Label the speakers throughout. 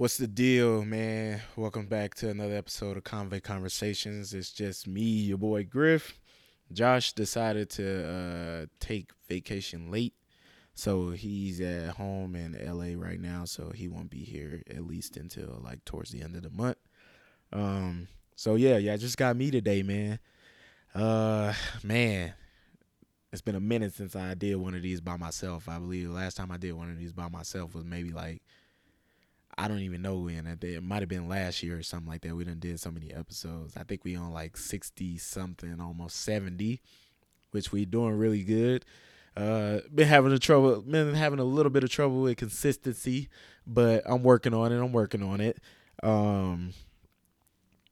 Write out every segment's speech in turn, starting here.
Speaker 1: What's the deal, man? Welcome back to another episode of Convey Conversations. It's just me, your boy Griff. Josh decided to uh, take vacation late, so he's at home in LA right now. So he won't be here at least until like towards the end of the month. Um, so yeah, yeah, just got me today, man. Uh, man, it's been a minute since I did one of these by myself. I believe the last time I did one of these by myself was maybe like I don't even know when. It might have been last year or something like that. We done did so many episodes. I think we on like sixty something, almost seventy, which we doing really good. Uh, been having a trouble, been having a little bit of trouble with consistency, but I'm working on it. I'm working on it. Um,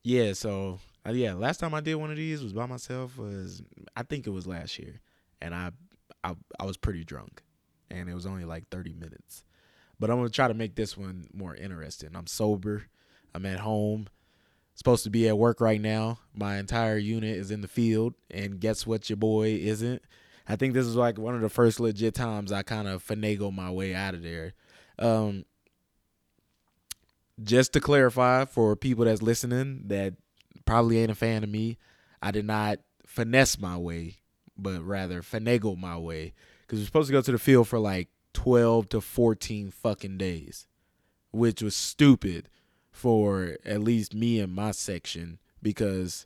Speaker 1: yeah. So uh, yeah, last time I did one of these was by myself. Was I think it was last year, and I I I was pretty drunk, and it was only like thirty minutes. But I'm gonna try to make this one more interesting. I'm sober. I'm at home. Supposed to be at work right now. My entire unit is in the field, and guess what? Your boy isn't. I think this is like one of the first legit times I kind of finagle my way out of there. Um, just to clarify for people that's listening that probably ain't a fan of me, I did not finesse my way, but rather finagle my way because we're supposed to go to the field for like 12 to 14 fucking days, which was stupid for at least me and my section because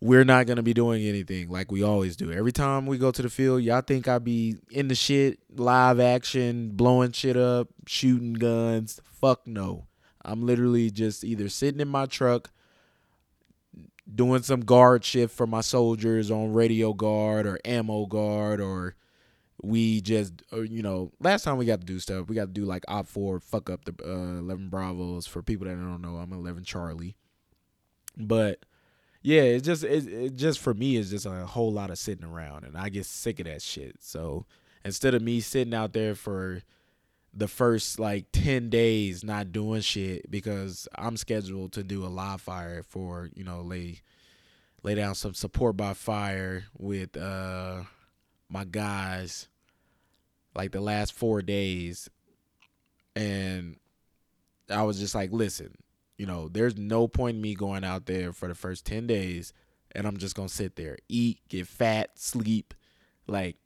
Speaker 1: we're not going to be doing anything like we always do. Every time we go to the field, y'all think I be in the shit, live action, blowing shit up, shooting guns. Fuck no. I'm literally just either sitting in my truck doing some guard shift for my soldiers on radio guard or ammo guard or we just uh, you know last time we got to do stuff we got to do like OPFOR fuck up the uh, 11 bravos. For people that don't know i'm 11 charlie. But yeah it's just it, it just for me it's just a whole lot of sitting around and i get sick of that shit. So instead of me sitting out there for the first like 10 days not doing shit because i'm scheduled to do a live fire for you know lay lay down some support by fire with uh my guys like the last four days and I was just like, listen, you know, there's no point in me going out there for the first 10 days and I'm just to sit there, eat, get fat, sleep. Like,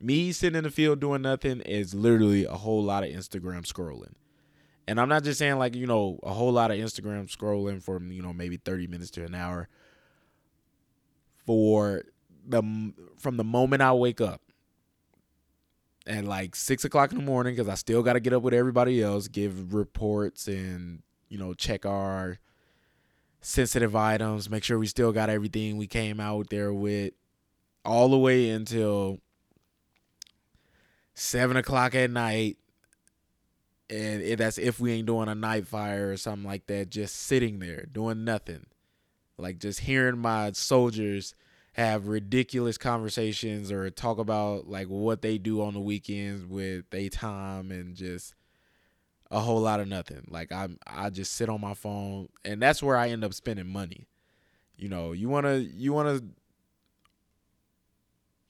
Speaker 1: me sitting in the field doing nothing is literally a whole lot of Instagram scrolling. And I'm not just saying, like, you know, a whole lot of Instagram scrolling for, you know, maybe 30 minutes to an hour. For the, from the moment I wake up at like six o'clock in the morning because I still got to get up with everybody else, give reports, and you know check our sensitive items, make sure we still got everything we came out there with, all the way until seven o'clock at night. And that's if we ain't doing a night fire or something like that, just sitting there doing nothing, like just hearing my soldiers have ridiculous conversations or talk about like what they do on the weekends with a time and just a whole lot of nothing. Like I I just sit on my phone and that's where I end up spending money. You know, you want to you want to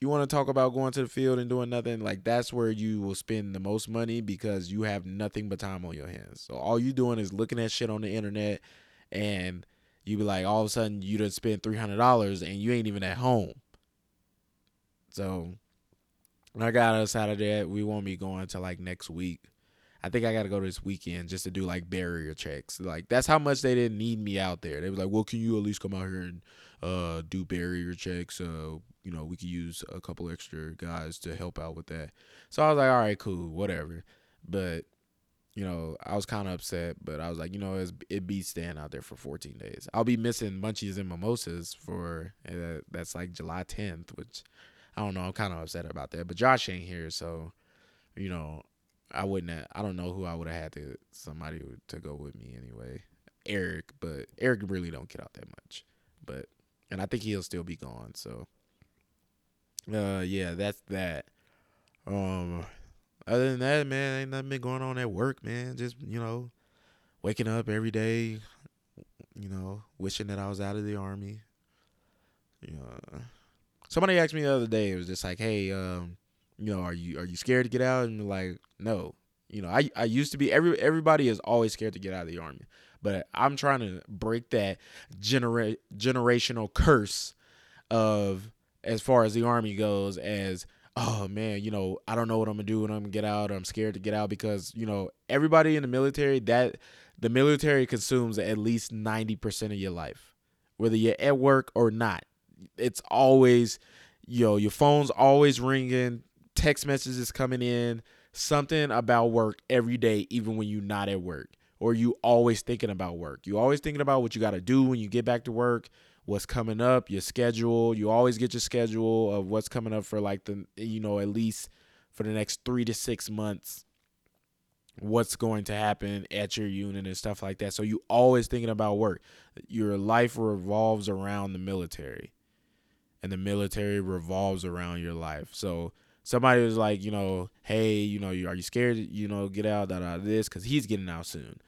Speaker 1: you want to talk about going to the field and doing nothing, like that's where you will spend the most money because you have nothing but time on your hands. So all you doing is looking at shit on the internet and you be like, all of a sudden you just spend three hundred dollars and you ain't even at home. So I got us out of that. We won't be going to like next week. I think I got to go this weekend just to do like barrier checks. Like that's how much they didn't need me out there. They was like, "Well, can you at least come out here and uh, do barrier checks? Uh, you know, we could use a couple extra guys to help out with that." So I was like, "All right, cool, whatever." But you know, I was kind of upset, but I was like, you know, it beats staying out there for 14 days. I'll be missing munchies and mimosas for uh, that's like July 10th, which I don't know. I'm kind of upset about that. But Josh ain't here, so you know, I wouldn't. Have, I don't know who I would have had to somebody to go with me anyway. Eric, but Eric really don't get out that much. But and I think he'll still be gone. So, uh, yeah, that's that. Um, other than that, man, ain't nothing been going on at work, man. Just you know, waking up every day, you know, wishing that I was out of the army. You know, somebody asked me the other day. It was just like, hey, um, you know, are you are you scared to get out? And like, no, You know, I I used to be every everybody is always scared to get out of the army, but I'm trying to break that genera- generational curse of as far as the army goes as oh man, you know, I don't know what I'm gonna do when I'm gonna get out. or I'm scared to get out because you know everybody in the military that the military consumes at least ninety percent of your life, whether you're at work or not. It's always, you know, your phone's always ringing, text messages coming in, something about work every day, even when you're not at work, or you always thinking about work. You always thinking about what you got to do when you get back to work what's coming up, your schedule. You always get your schedule of what's coming up for like the you know, at least for the next 3 to 6 months what's going to happen at your unit and stuff like that. So you always thinking about work. Your life revolves around the military. And the military revolves around your life. So somebody was like, you know, hey, you know, are you scared? You know, get out out of this because he's getting out soon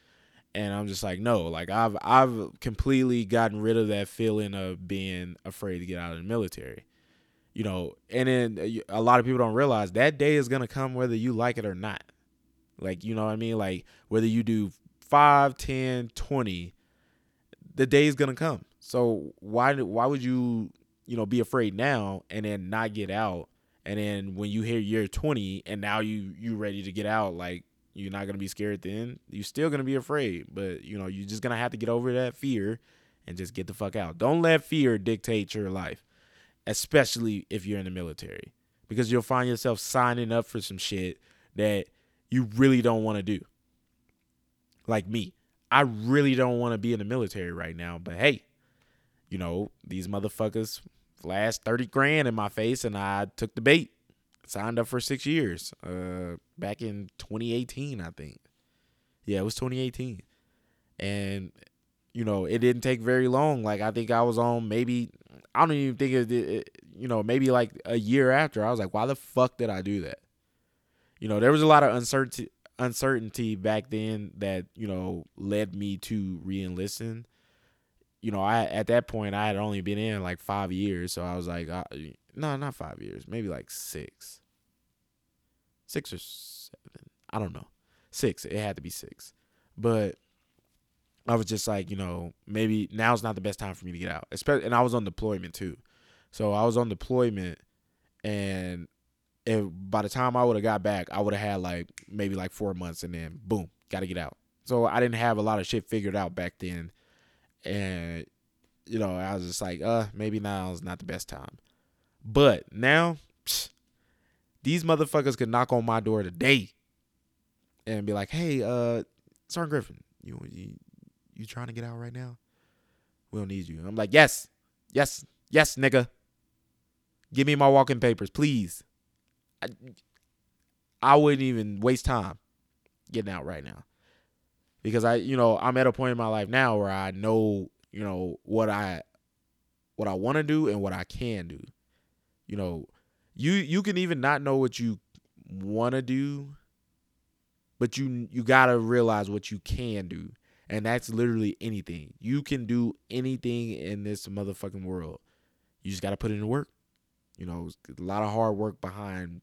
Speaker 1: and I'm just like, no, like I've I've completely gotten rid of that feeling of being afraid to get out of the military. You know, and then uh, a lot of people don't realize that day is gonna come whether you like it or not. Like, you know what I mean? Like whether you do 5, 10, 20, the day is gonna come. So why why would you, you know, be afraid now and then not get out? And then when you hit year 20 and now you you ready to get out, like you're not gonna be scared then. You're still gonna be afraid, but you know you're just gonna have to get over that fear and just get the fuck out. Don't let fear dictate your life, especially if you're in the military, because you'll find yourself signing up for some shit that you really don't want to do. Like me, I really don't want to be in the military right now, but hey, you know these motherfuckers flashed thirty grand in my face, and I took the bait signed up for six years. Uh, back in 2018, I think. Yeah, it was 2018, and you know it didn't take very long. Like I think I was on maybe I don't even think it, it you know maybe like a year after. I was like, why the fuck did I do that? You know, there was a lot of uncertainty uncertainty back then that you know led me to re-enlisting you know i at that point i had only been in like five years so i was like uh, no not five years maybe like six six or seven. I don't know. Six. It had to be six. But I was just like, you know, maybe now's not the best time for me to get out. Especially, and I was on deployment too. So I was on deployment, and if by the time I would have got back, I would have had like maybe like four months, and then boom, got to get out. So I didn't have a lot of shit figured out back then, and you know, I was just like, uh, maybe now is not the best time. But now, psh, these motherfuckers could knock on my door today and be like, "Hey, uh, Sergeant Griffin, you you you trying to get out right now? We don't need you." I'm like, "Yes, yes, yes, nigga. Give me my walking papers, please." I, I wouldn't even waste time getting out right now because I, you know, I'm at a point in my life now where I know, you know, what I what I want to do and what I can do. You know, you you can even not know what you want to do but you you got to realize what you can do and that's literally anything. You can do anything in this motherfucking world. You just got to put in the work. You know a lot of hard work behind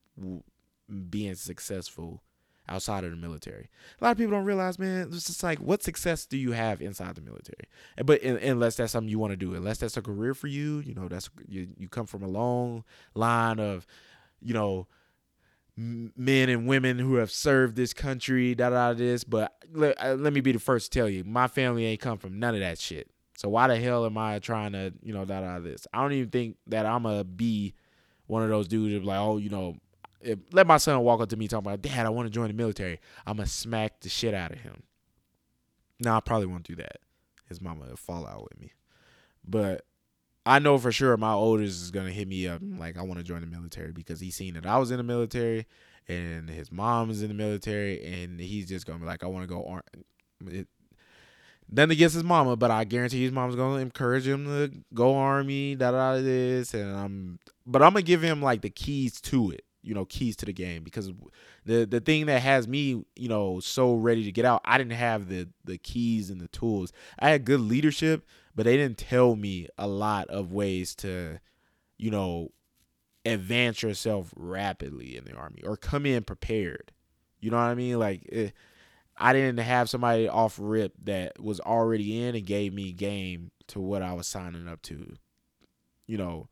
Speaker 1: being successful outside of the military. A lot of people don't realize, man, it's just like, what success do you have inside the military? But unless that's something you want to do, unless that's a career for you, you know, that's you, you come from a long line of, you know, men and women who have served this country, da da this. But let, uh, let me be the first to tell you, my family ain't come from none of that shit. So why the hell am I trying to, you know, da da this? I don't even think that I'm gonna be one of those dudes like, oh, you know, if let my son walk up to me talking about, Dad, I want to join the military, I'm gonna smack the shit out of him. No, I probably won't do that. His mama will fall out with me. But I know for sure my oldest is gonna hit me up mm-hmm. like I want to join the military because he's seen that I was in the military and his mom is in the military and he's just gonna be like I want to go. Ar- it, nothing against his mama, but I guarantee his mom's gonna encourage him to go army, da da this, and I'm, but I'm gonna give him like the keys to it you know keys to the game because the the thing that has me you know so ready to get out i didn't have the the keys and the tools i had good leadership but they didn't tell me a lot of ways to you know advance yourself rapidly in the army or come in prepared You know what I mean? Like it, eh, I didn't have somebody off rip that was already in and gave me game to what I was signing up to. You know,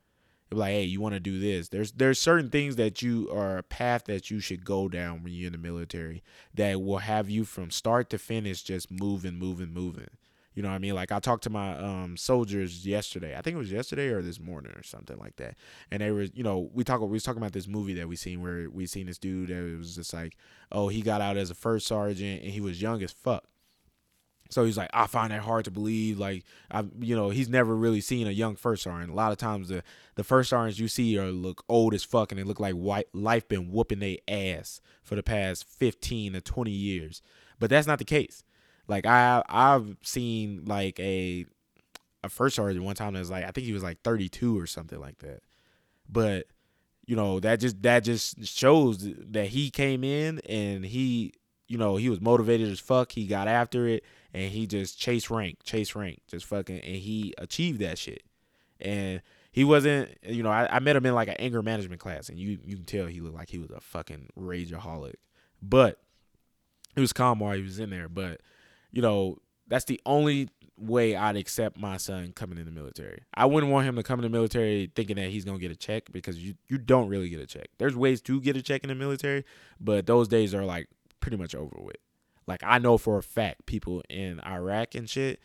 Speaker 1: like, hey, you want to do this. There's there's certain things that you are a path that you should go down when you're in the military that will have you from start to finish just moving, moving, moving. You know what I mean? Like I talked to my um, soldiers yesterday. I think it was yesterday or this morning or something like that. And they were, you know, we talk we was talking about this movie that we seen where we seen this dude that was just like, oh, he got out as a first sergeant and he was young as fuck. So he's like, I find that hard to believe. Like, I, you know, he's never really seen a young first sergeant. A lot of times, the the first sergeants you see are look old as fuck, and they look like white life been whooping their ass for the past fifteen to twenty years. But that's not the case. Like I I've seen like a a first sergeant one time that's like I think he was like thirty two or something like that. But you know that just that just shows that he came in and he you know he was motivated as fuck. He got after it and he just chased rank, chase rank, just fucking, and he achieved that shit. And he wasn't, you know, I, I met him in like an anger management class, and you you can tell he looked like he was a fucking rageaholic, but he was calm while he was in there. But you know, that's the only way I'd accept my son coming in the military. I wouldn't want him to come in the military thinking that he's gonna get a check because you you don't really get a check. There's ways to get a check in the military, but those days are like pretty much over with. Like I know for a fact people in Iraq and shit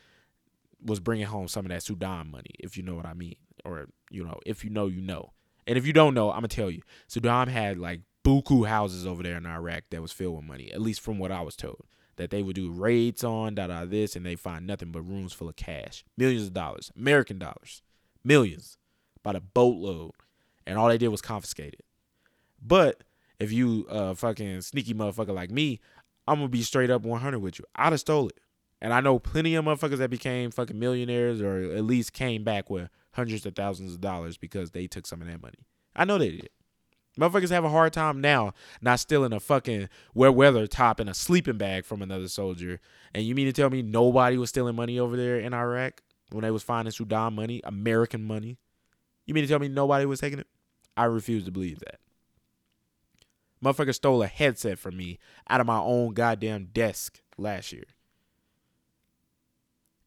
Speaker 1: was bringing home some of that Saddam money, if you know what I mean, or you know, if you know, you know. And if you don't know, I'm gonna tell you, Saddam had like buku houses over there in Iraq that was filled with money, at least from what I was told. That they would do raids on, da da this, and they find nothing but rooms full of cash, millions of dollars, American dollars, millions, by the boatload, and all they did was confiscate it. But if you uh fucking sneaky motherfucker like me, I'm gonna be straight up 100 with you. I'd have stole it, and I know plenty of motherfuckers that became fucking millionaires or at least came back with hundreds of thousands of dollars because they took some of that money. I know they did. Motherfuckers have a hard time now not stealing a fucking wet weather top and a sleeping bag from another soldier. And you mean to tell me nobody was stealing money over there in Iraq when they was finding Saddam money, American money? You mean to tell me nobody was taking it? I refuse to believe that. Motherfucker stole a headset from me out of my own goddamn desk last year.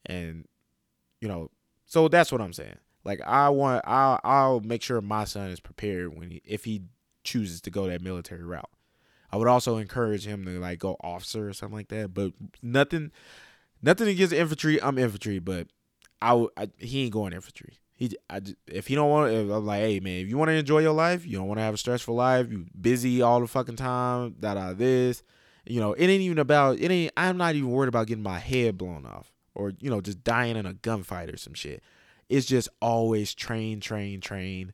Speaker 1: And, you know, so that's what I'm saying. Like I want I'll I'll make sure my son is prepared when he if he chooses to go that military route. I would also encourage him to like go officer or something like that. But nothing nothing against infantry. I'm infantry, but I, I he ain't going infantry. He, I, if he don't want, if I'm like, hey man, if you want to enjoy your life, you don't want to have a stressful life, you busy all the fucking time, da da this, you know, it ain't even about it ain't. I'm not even worried about getting my head blown off or you know just dying in a gunfight or some shit. It's just always train, train, train,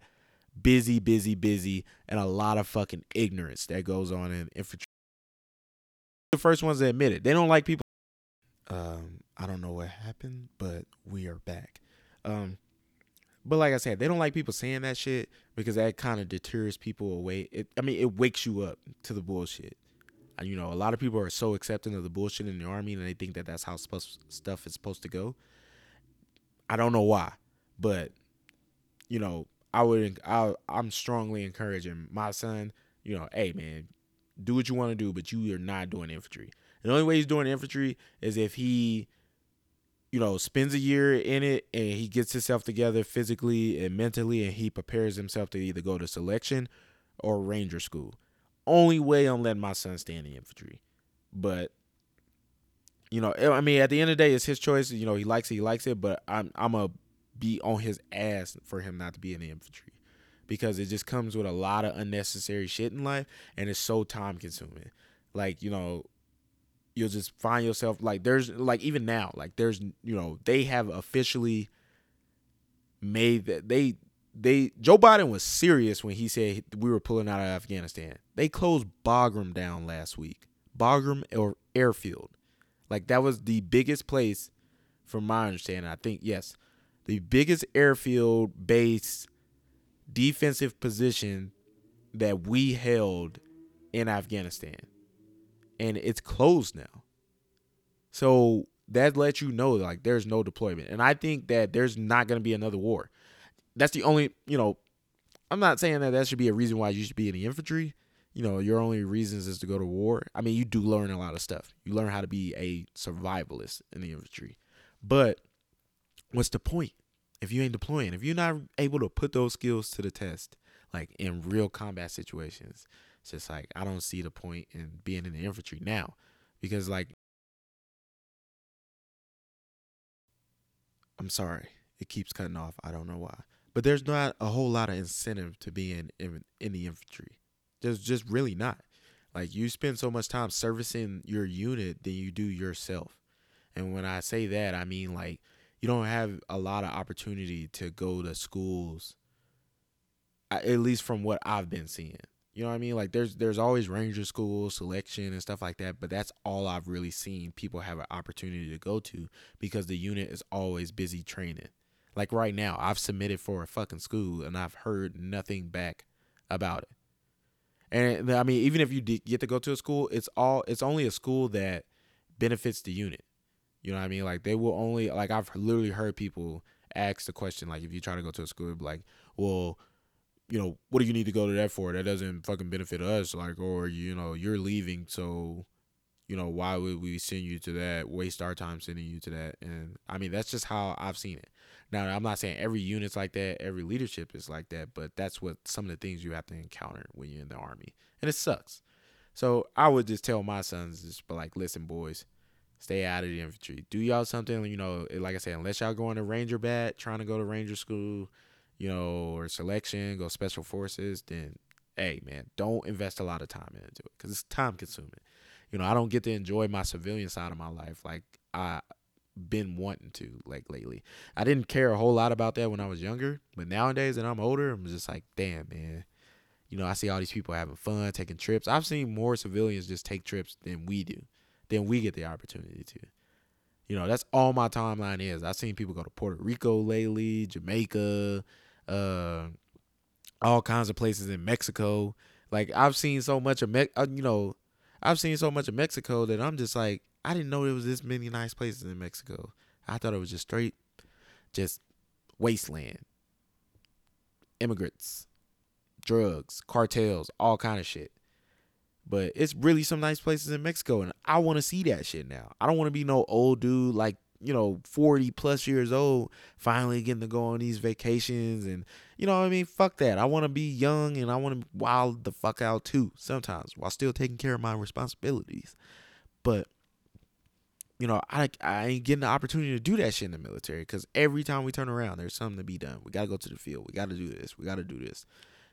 Speaker 1: busy, busy, busy, and a lot of fucking ignorance that goes on in infantry. The first ones to admit it. They don't like people. Um, I don't know what happened, but we are back. Um, but like I said, they don't like people saying that shit because that kind of deters people away. It, I mean, it wakes you up to the bullshit. You know, a lot of people are so accepting of the bullshit in the army and they think that that's how supposed, stuff is supposed to go. I don't know why, but you know, I would I I'm strongly encouraging my son, you know, hey man, do what you want to do, but you are not doing infantry. The only way he's doing infantry is if he you know, spends a year in it and he gets himself together physically and mentally and he prepares himself to either go to selection or ranger school. Only way I'm letting my son stay in the infantry. But you know, I mean, at the end of the day, it's his choice. You know, he likes it, he likes it, but I'm I'm gonna be on his ass for him not to be in the infantry because it just comes with a lot of unnecessary shit in life and it's so time consuming. Like, you know, you'll just find yourself like there's like even now like there's you know they have officially made that they they Joe Biden was serious when he said we were pulling out of Afghanistan. They closed Bagram down last week. Bagram or airfield. Like that was the biggest place from my understanding. I think yes, the biggest airfield base defensive position that we held in Afghanistan and it's closed now. So that lets you know like there's no deployment. And I think that there's not going to be another war. That's the only, you know, I'm not saying that that should be a reason why you should be in the infantry. you know, your only reasons is to go to war. I mean, you do learn a lot of stuff. You learn how to be a survivalist in the infantry. But what's the point if you ain't deploying? If you're not able to put those skills to the test, like in real combat situations, it's just like I don't see the point in being in the infantry now because like I'm sorry, it keeps cutting off. I don't know why. But there's not a whole lot of incentive to be in in, in the infantry. There's just really not. Like you spend so much time servicing your unit than you do yourself. And when I say that, I mean like you don't have a lot of opportunity to go to schools at least from what I've been seeing. You know what I mean? Like there's there's always ranger school selection and stuff like that, but that's all I've really seen people have an opportunity to go to because the unit is always busy training. Like right now, I've submitted for a fucking school and I've heard nothing back about it. And I mean, even if you get to go to a school, it's all it's only a school that benefits the unit. You know what I mean? Like they will only like I've literally heard people ask the question like if you try to go to a school, like, well, you know, what do you need to go to that for? That doesn't fucking benefit us. Like, or you know, you're leaving, so you know, why would we send you to that? Waste our time sending you to that. And I mean, that's just how I've seen it. Now, I'm not saying every unit's like that, every leadership is like that, but that's what some of the things you have to encounter when you're in the army. And it sucks. So I would just tell my sons, just be like, listen, boys, stay out of the infantry. Do y'all something, you know, like I said, unless y'all going to Ranger Bat, trying to go to Ranger School, you know, or selection, go special forces, then hey man, don't invest a lot of time into it because it's time consuming. You know, I don't get to enjoy my civilian side of my life like I been wanting to like lately. I didn't care a whole lot about that when I was younger, but nowadays that I'm older, I'm just like, damn man. You know, I see all these people having fun, taking trips. I've seen more civilians just take trips than we do, than we get the opportunity to. You know, that's all my timeline is. I've seen people go to Puerto Rico lately, Jamaica, uh, all kinds of places in Mexico. Like I've seen so much of Me- uh, you know, I've seen so much of Mexico that I'm just like I didn't know there was this many nice places in Mexico. I thought it was just straight, just wasteland, immigrants, drugs, cartels, all kind of shit. But it's really some nice places in Mexico, and I want to see that shit now. I don't want to be no old dude like you know, 40 plus years old, finally getting to go on these vacations. And, you know what I mean? Fuck that. I want to be young and I want to wild the fuck out too sometimes while still taking care of my responsibilities. But, you know, I, I ain't getting the opportunity to do that shit in the military because every time we turn around, there's something to be done. We got to go to the field. We got to do this. We got to do this.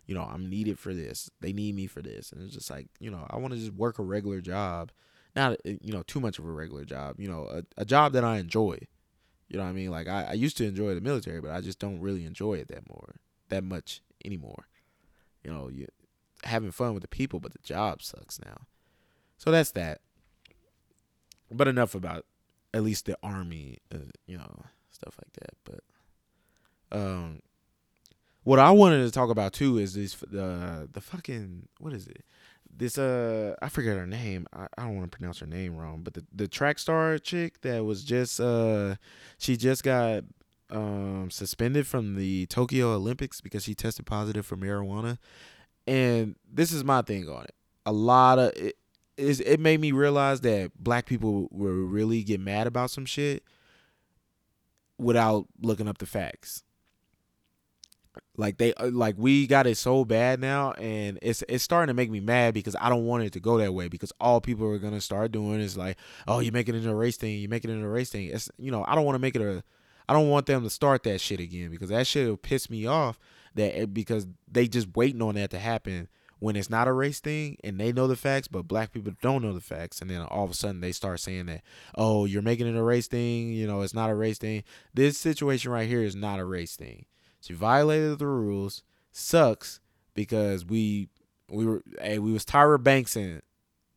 Speaker 1: You know, I'm needed for this. They need me for this. And it's just like, you know, I want to just work a regular job not uh, you know too much of a regular job you know a, a job that i enjoy. You know what i mean? Like I, I used to enjoy the military but i just don't really enjoy it that more that much anymore. You know you having fun with the people but the job sucks now. So that's that. But enough about at least the army uh, you know stuff like that. But um what i wanted to talk about too is this the the fucking what is it this uh I forget her name. I, I don't want to pronounce her name wrong, but the the track star chick that was just uh she just got um suspended from the Tokyo Olympics because she tested positive for marijuana. And this is my thing on it. A lot of it is it made me realize that black people will really get mad about some shit without looking up the facts. Like they uh, like we got it so bad now, and it's it's starting to make me mad because I don't want it to go that way because all people are gonna start doing is like, oh, you make it into a race thing, you make it into a race thing. It's you know I don't want to make it a, I don't want them to start that shit again because that shit will piss me off. That it, because they just waiting on that to happen when it's not a race thing and they know the facts, but black people don't know the facts, and then all of a sudden they start saying that, oh, you're making it a race thing, you know, it's not a race thing. This situation right here is not a race thing she violated the rules. Sucks because we we were hey we was Tyra Banks in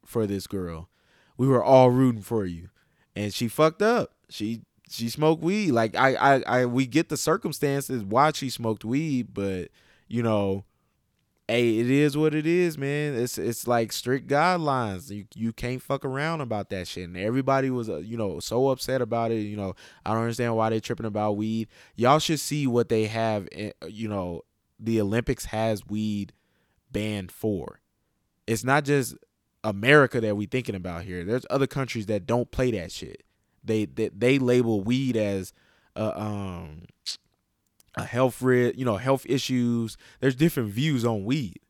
Speaker 1: for this girl. We were all rooting for you, and she fucked up. She she smoked weed. Like I I, I we get the circumstances why she smoked weed, but you know hey, it is what it is, man. It's it's like strict guidelines. You you can't fuck around about that shit. And everybody was, uh, you know, so upset about it. You know, I don't understand why they tripping about weed. Y'all should see what they have. Eh, you know, the Olympics has weed banned for. it's not just America that we thinking about here. There's other countries that don't play that shit. They they, they label weed as a um a health risk, you know, health issues. There's different views on weed.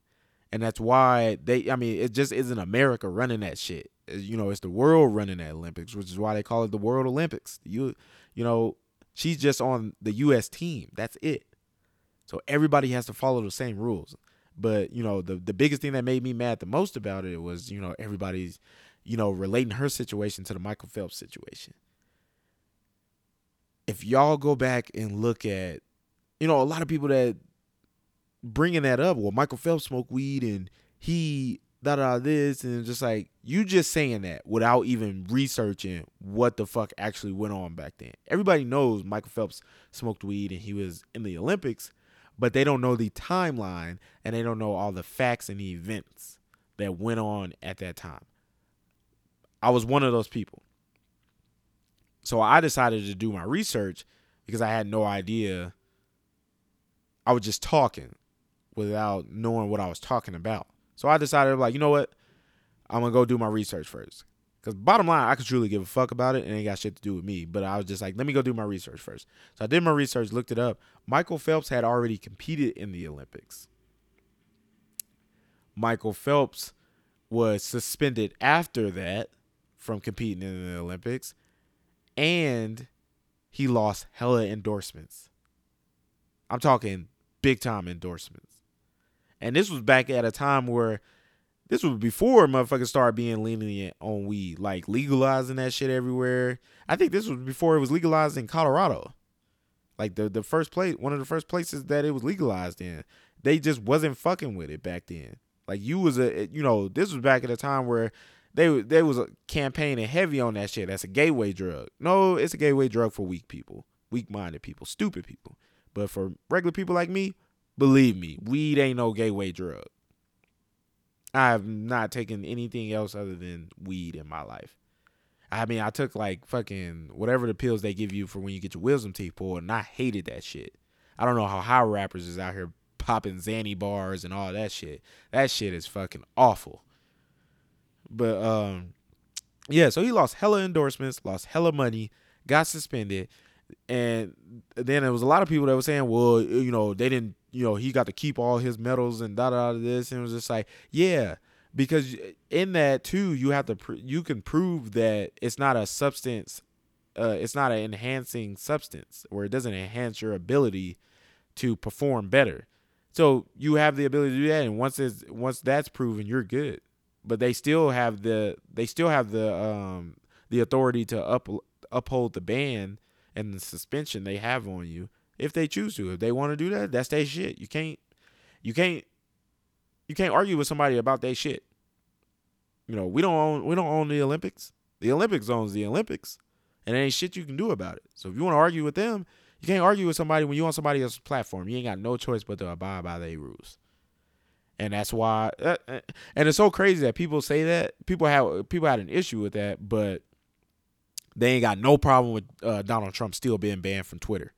Speaker 1: And that's why they I mean, it just isn't America running that shit. You know, it's the world running that Olympics, which is why they call it the World Olympics. You you know, she's just on the US team. That's it. So everybody has to follow the same rules. But, you know, the the biggest thing that made me mad the most about it was, you know, everybody's, you know, relating her situation to the Michael Phelps situation. If y'all go back and look at, you know, a lot of people that bringing that up, well, Michael Phelps smoked weed and he da da this and just like you just saying that without even researching what the fuck actually went on back then. Everybody knows Michael Phelps smoked weed and he was in the Olympics, but they don't know the timeline and they don't know all the facts and the events that went on at that time. I was one of those people. So I decided to do my research because I had no idea. I was just talking without knowing what I was talking about. So I decided, like, you know what? I'm gonna go do my research first. Because bottom line, I could truly give a fuck about it and it got shit to do with me. But I was just like, let me go do my research first. So I did my research, looked it up. Michael Phelps had already competed in the Olympics. Michael Phelps was suspended after that from competing in the Olympics. And he lost hella endorsements. I'm talking big time endorsements. And this was back at a time where this was before motherfuckers started being lenient on weed, like legalizing that shit everywhere. I think this was before it was legalized in Colorado. Like the the first place, one of the first places that it was legalized in. They just wasn't fucking with it back then. Like you was a, eh, you know, this was back at a time where they they was campaigning heavy on that shit. That's a gateway drug. No, it's a gateway drug for weak people, weak minded people, stupid people. But for regular people like me, Believe me, weed ain't no gateway drug. I have not taken anything else other than weed in my life. I mean, I took like fucking whatever the pills they give you for when you get your wisdom teeth pulled, and I hated that shit. I don't know how high rappers is out here popping Xanny bars and all that shit. That shit is fucking awful. But um, yeah. So he lost hella endorsements, lost hella money, got suspended, and then there was a lot of people that were saying, well, you know, they didn't you know, he got to keep all his medals and da da da this. And it was just like, yeah, because in that too, you have to, pr- you can prove that it's not a substance, uh, it's not an enhancing substance, where it doesn't enhance your ability to perform better. So you have the ability to do that, and once it's once that's proven, you're good. But they still have the they still have the um the authority to up uphold the ban and the suspension they have on you if they choose to. If they want to do that, that's their shit. You can't you can't you can't argue with somebody about their shit. You know, we don't own we don't own the Olympics. The Olympics owns the Olympics. And there ain't shit you can do about it. So if you want to argue with them, you can't argue with somebody when you on somebody else's platform. You ain't got no choice but to abide by their rules. And that's why uh, uh, and it's so crazy that people say that. People have people had an issue with that, but they ain't got no problem with uh, Donald Trump still being banned from Twitter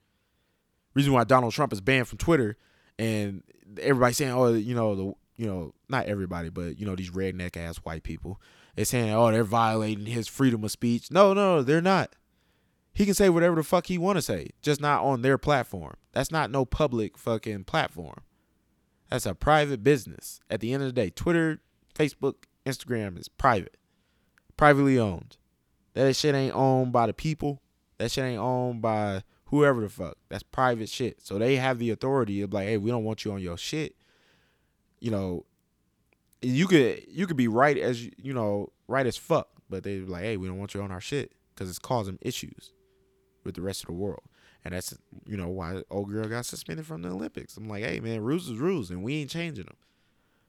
Speaker 1: reason why Donald Trump is banned from Twitter and everybody saying, oh, you know, the you know, not everybody, but you know, these redneck ass white people, they're saying, oh, they're violating his freedom of speech. No, no, they're not. He can say whatever the fuck he want to say, just not on their platform. That's not no public fucking platform. That's a private business. At the end of the day, Twitter, Facebook, Instagram is private, privately owned. That shit ain't owned by the people. That shit ain't owned by whoever the fuck. That's private shit. So they have the authority of like, hey, we don't want you on your shit. You know, you could you could be right as you know right as fuck, but they like, hey, we don't want you on our shit because it's causing issues with the rest of the world. And that's you know why old girl got suspended from the Olympics. I'm like, hey man, rules is rules, and we ain't changing them.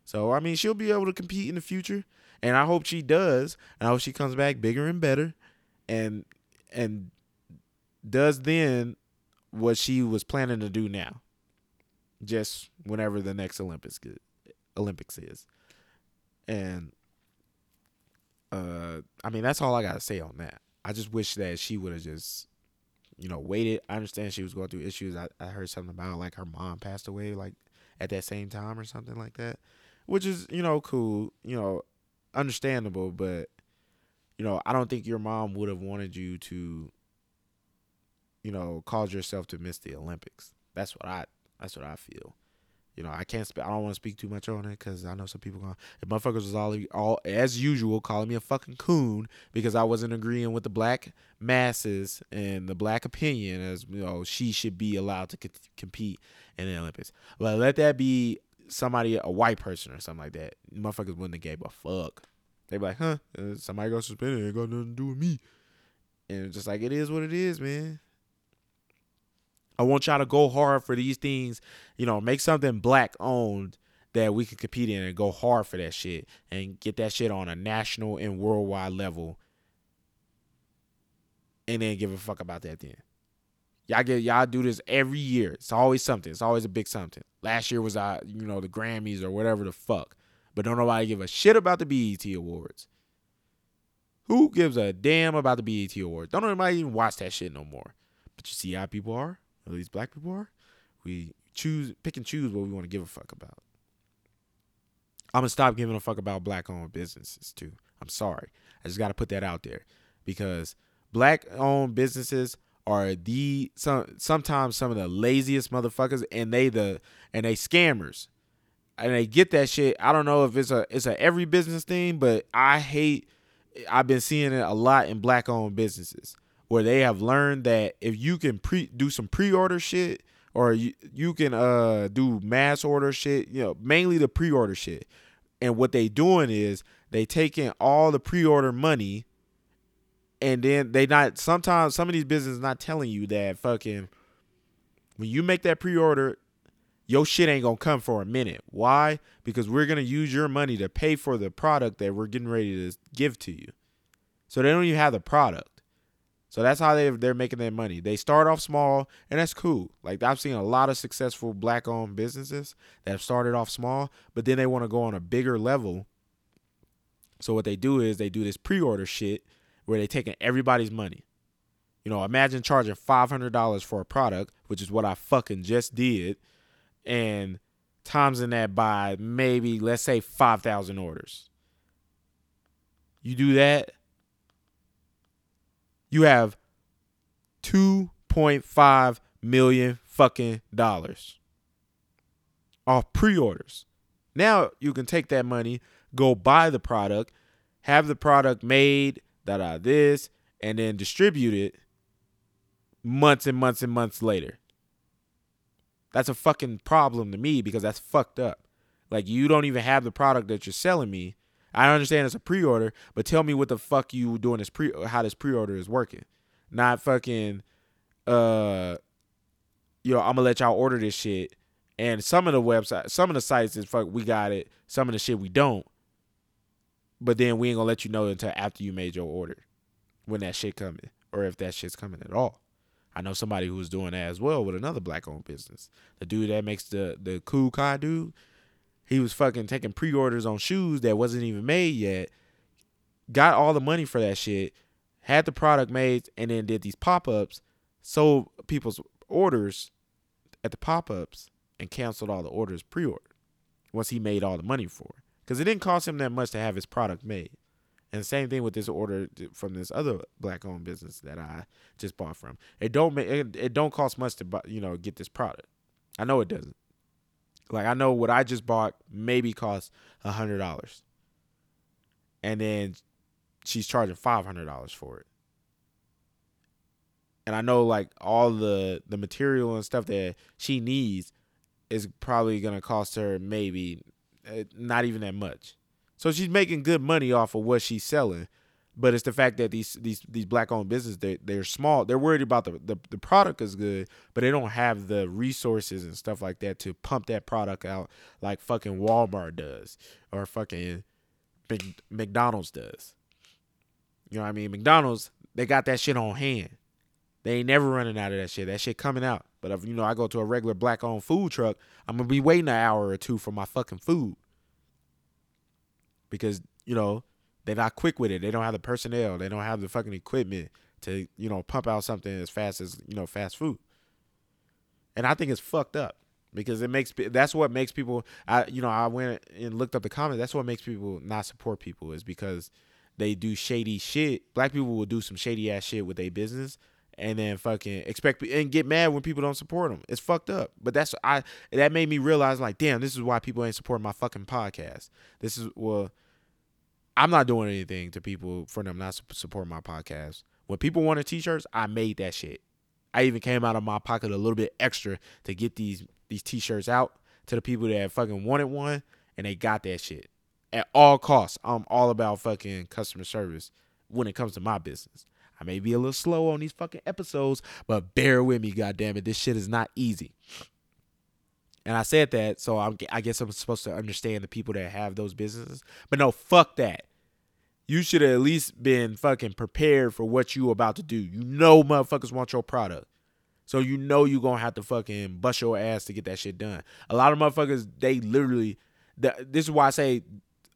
Speaker 1: So I mean, she'll be able to compete in the future, and I hope she does. And I hope she comes back bigger and better, and and does then what she was planning to do now. Just whenever the next Olympics Olympics is. And uh I mean that's all I gotta say on that. I just wish that she would have just you know waited. I understand she was going through issues. I, I heard something about like her mom passed away like at that same time or something like that. Which is you know cool, you know, understandable, but you know, I don't think your mom would have wanted you to, you know, cause yourself to miss the Olympics. That's what I. That's what I feel. You know, I can't. I don't want to speak too much on it because I know some people going. If motherfuckers was all, all as usual calling me a fucking coon because I wasn't agreeing with the black masses and the black opinion as you know she should be allowed to c- compete in the Olympics. But let that be somebody, a white person or something like that. Motherfuckers wouldn't have gave a fuck. They be like, huh? Uh, somebody got suspended. Ain't got nothing to do with me. And it's just like it is what it is, man. I want y'all to go hard for these things. You know, make something black owned that we can compete in and go hard for that shit and get that shit on a national and worldwide level. And then give a fuck about that then. Y'all get y'all do this every year. It's always something. It's always a big something. Last year was uh, you know, the Grammys or whatever the fuck. But don't nobody give a shit about the BET Awards. Who gives a damn about the BET Awards? Don't nobody even watch that shit no more. But you see how people are? At least black people are. We choose, pick and choose what we want to give a fuck about. I'm gonna stop giving a fuck about black owned businesses too. I'm sorry. I just gotta put that out there because black owned businesses are the some sometimes some of the laziest motherfuckers and they the and they scammers and they get that shit. I don't know if it's a it's a every business thing, but I hate. I've been seeing it a lot in black owned businesses where they have learned that if you can pre do some pre order shit or you you can uh do mass order shit, you know, mainly the pre order shit. And what they doing is they taking all the pre order money and then they not sometimes some of these businesses not telling you that fucking when you make that pre order, your shit ain't gonna come for a minute. Why? Because we're gonna use your money to pay for the product that we're getting ready to give to you. So they don't even have the product. So that's how they they're making their money. They start off small, and that's cool. Like I've seen a lot of successful black-owned businesses that have started off small, but then they want to go on a bigger level. So what they do is they do this pre-order shit where they taking everybody's money. You know, imagine charging five hundred dollars for a product, which is what I fucking just did and times in that by maybe let's say 5,000 orders. You do that, you have 2.5 million fucking dollars off pre-orders. Now you can take that money, go buy the product, have the product made, da da this, and then distribute it months and months and months later. That's a fucking problem to me because that's fucked up. Like you don't even have the product that you're selling me. I understand it's a pre-order, but tell me what the fuck you doing this pre how this pre-order is working. Not fucking uh you know, I'm gonna let y'all order this shit. And some of the websites, some of the sites is fuck we got it, some of the shit we don't. But then we ain't gonna let you know until after you made your order. When that shit coming. Or if that shit's coming at all. I know somebody who was doing that as well with another black owned business. The dude that makes the the cool car dude, he was fucking taking pre orders on shoes that wasn't even made yet. Got all the money for that shit, had the product made, and then did these pop ups, sold people's orders at the pop ups, and canceled all the orders pre ordered once he made all the money for it. Because it didn't cost him that much to have his product made. And same thing with this order from this other black owned business that I just bought from. It don't make it, it don't cost much to buy, you know get this product. I know it doesn't. Like I know what I just bought maybe cost a hundred dollars, and then she's charging five hundred dollars for it. And I know like all the the material and stuff that she needs is probably gonna cost her maybe Eh, not even that much. So she's making good money off of what she's selling. But it's the fact that these these these black owned businesses they they're small. They're worried about the, the the product is good, but they don't have the resources and stuff like that to pump that product out like fucking Walmart does or fucking McDonald's does. You know what I mean? McDonald's they got that shit on hand. They ain't never running out of that shit. That shit coming out. But if you know I go to a regular black owned food truck, I'm gonna be waiting an hour or two for my fucking food because you know they're not quick with it. They don't have the personnel. They don't have the fucking equipment to you know pump out something as fast as you know fast food. And I think it's fucked up. because it makes that's what makes people. I you know I went and looked up the comments. That's what makes people not support people is because they do shady shit. Black people will do some shady ass shit with their business and then fucking expect and get mad when people don't support them. It's fucked up. But that's I that made me realize like, damn, this is why people ain't supporting my fucking podcast. This is well, I'm not doing anything to people for them not supporting my podcast. When people wanted t-shirts, I made that shit. I even came out of my pocket a little bit extra to get these these t-shirts out to the people that fucking wanted one, and they got that shit at all costs. I'm all about fucking customer service when it comes to my business. I may be a little slow on these fucking episodes, but bear with me, goddamn it. This shit is not easy. And I said that, so I'm, I guess I'm supposed to understand the people that have those businesses. But no, fuck that. You should have at least been fucking prepared for what you about to do. You know motherfuckers want your product. So you know you're gonna have to fucking bust your ass to get that shit done. A lot of motherfuckers, they literally this is why I say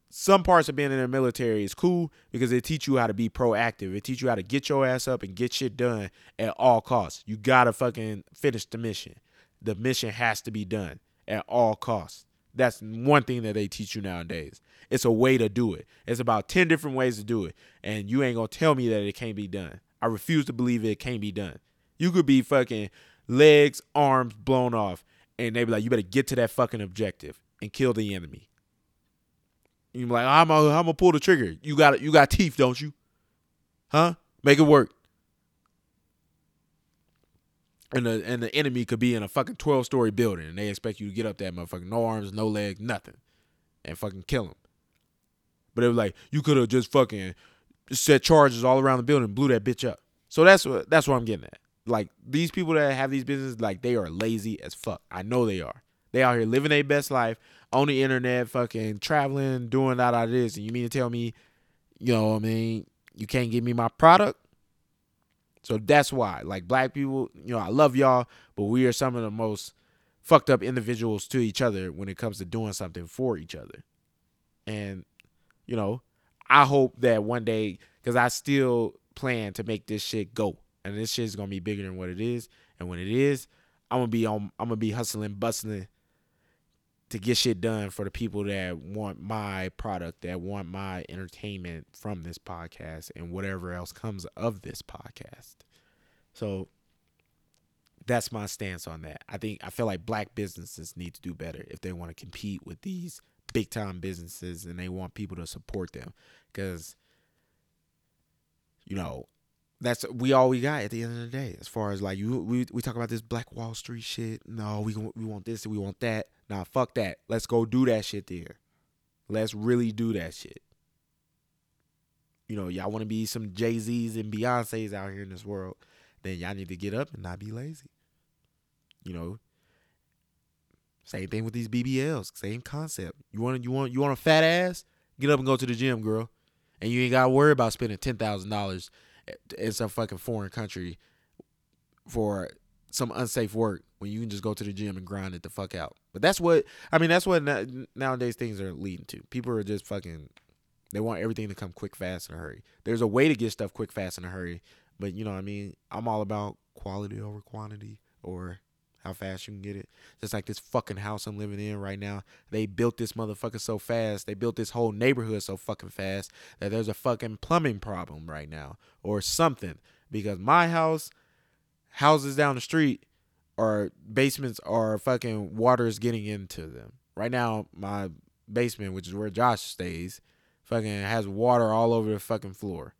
Speaker 1: some parts of being in the military is cool because they teach you how to be proactive. It teach you how to get your ass up and get shit done at all costs. You gotta fucking finish the mission. The mission has to be done at all costs. That's one thing that they teach you nowadays. It's a way to do it. It's about 10 different ways to do it. And you ain't gonna tell me that it can't be done. I refuse to believe it can't be done. You could be fucking legs, arms blown off, and they be like, you better get to that fucking objective and kill the enemy. You be like, I'm gonna I'm pull the trigger. You got you got teeth, don't you? Huh? Make it work. And the and the enemy could be in a fucking twelve story building, and they expect you to get up that motherfucking no arms, no legs, nothing, and fucking kill them. But it was like you could have just fucking set charges all around the building, and blew that bitch up. So that's what that's what I'm getting at. Like these people that have these businesses, like they are lazy as fuck. I know they are. They out here living their best life on the internet, fucking traveling, doing that, of this. And you mean to tell me, you know, what I mean, you can't give me my product? So that's why, like black people, you know, I love y'all, but we are some of the most fucked up individuals to each other when it comes to doing something for each other. And, you know, I hope that one day, because I still plan to make this shit go. And this shit is gonna be bigger than what it is. And when it is, I'm gonna be on I'm gonna be hustling, bustling to get shit done for the people that want my product, that want my entertainment from this podcast and whatever else comes of this podcast. So that's my stance on that. I think I feel like black businesses need to do better if they want to compete with these big time businesses and they want people to support them cuz you know, that's we all we got at the end of the day. As far as like you, we we talk about this Black Wall Street shit. No, we we want this we want that. Nah, fuck that. Let's go do that shit there. Let's really do that shit. You know, y'all want to be some Jay Z's and Beyonces out here in this world, then y'all need to get up and not be lazy. You know, same thing with these BBLs. Same concept. You want you want you want a fat ass? Get up and go to the gym, girl. And you ain't got to worry about spending ten thousand dollars in some fucking foreign country for some unsafe work when you can just go to the gym and grind it the fuck out. But that's what I mean. That's what nowadays things are leading to. People are just fucking. They want everything to come quick, fast, in a hurry. There's a way to get stuff quick, fast, in a hurry. But you know what I mean. I'm all about quality over quantity, or how fast you can get it. Just like this fucking house I'm living in right now. They built this motherfucker so fast. They built this whole neighborhood so fucking fast that there's a fucking plumbing problem right now or something. Because my house, houses down the street, or basements are fucking water is getting into them. Right now, my basement, which is where Josh stays, fucking has water all over the fucking floor.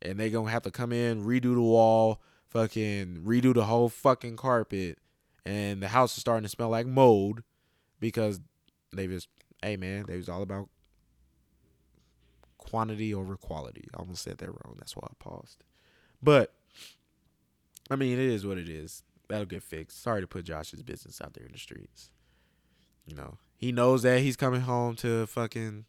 Speaker 1: And they gonna have to come in, redo the wall, fucking redo the whole fucking carpet and the house is starting to smell like mold because they just hey man they was all about quantity over quality i almost said that wrong that's why i paused but i mean it is what it is that'll get fixed sorry to put josh's business out there in the streets you know he knows that he's coming home to fucking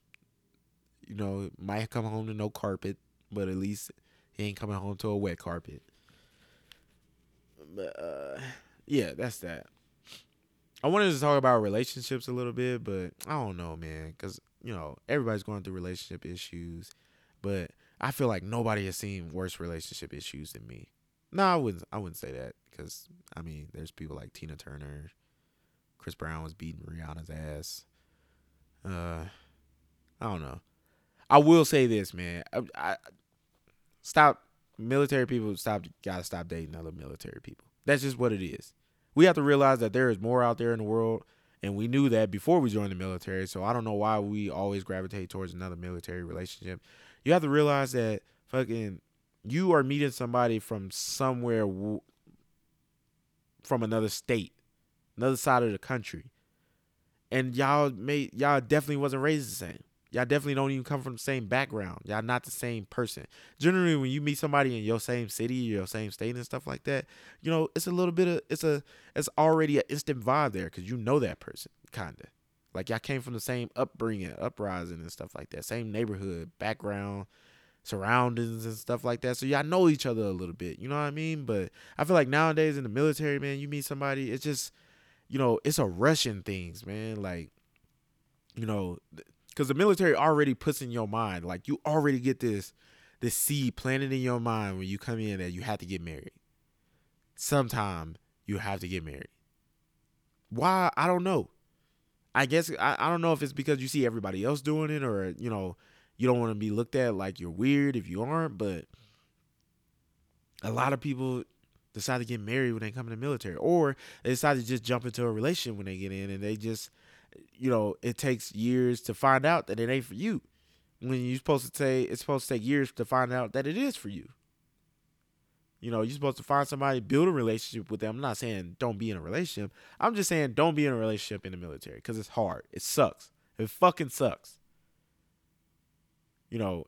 Speaker 1: you know might come home to no carpet but at least he ain't coming home to a wet carpet but uh yeah, that's that. I wanted to talk about relationships a little bit, but I don't know, man, because you know everybody's going through relationship issues, but I feel like nobody has seen worse relationship issues than me. No, I wouldn't. I wouldn't say that because I mean, there's people like Tina Turner, Chris Brown was beating Rihanna's ass. Uh, I don't know. I will say this, man. I, I stop military people. Stop. Gotta stop dating other military people. That's just what it is. We have to realize that there is more out there in the world, and we knew that before we joined the military. So I don't know why we always gravitate towards another military relationship. You have to realize that fucking you are meeting somebody from somewhere w- from another state, another side of the country, and y'all made y'all definitely wasn't raised the same. Y'all definitely don't even come from the same background. Y'all not the same person. Generally, when you meet somebody in your same city, your same state, and stuff like that, you know, it's a little bit of it's a it's already an instant vibe there because you know that person, kinda. Like y'all came from the same upbringing, uprising, and stuff like that, same neighborhood, background, surroundings, and stuff like that. So y'all know each other a little bit. You know what I mean? But I feel like nowadays in the military, man, you meet somebody, it's just, you know, it's a rushing things, man. Like, you know. Because the military already puts in your mind like you already get this this seed planted in your mind when you come in that you have to get married sometime you have to get married why i don't know i guess I, I don't know if it's because you see everybody else doing it or you know you don't want to be looked at like you're weird if you aren't but a lot of people decide to get married when they come in the military or they decide to just jump into a relationship when they get in and they just you know, it takes years to find out that it ain't for you. When you're supposed to say it's supposed to take years to find out that it is for you. You know, you're supposed to find somebody, build a relationship with them. I'm not saying don't be in a relationship. I'm just saying don't be in a relationship in the military because it's hard. It sucks. It fucking sucks. You know,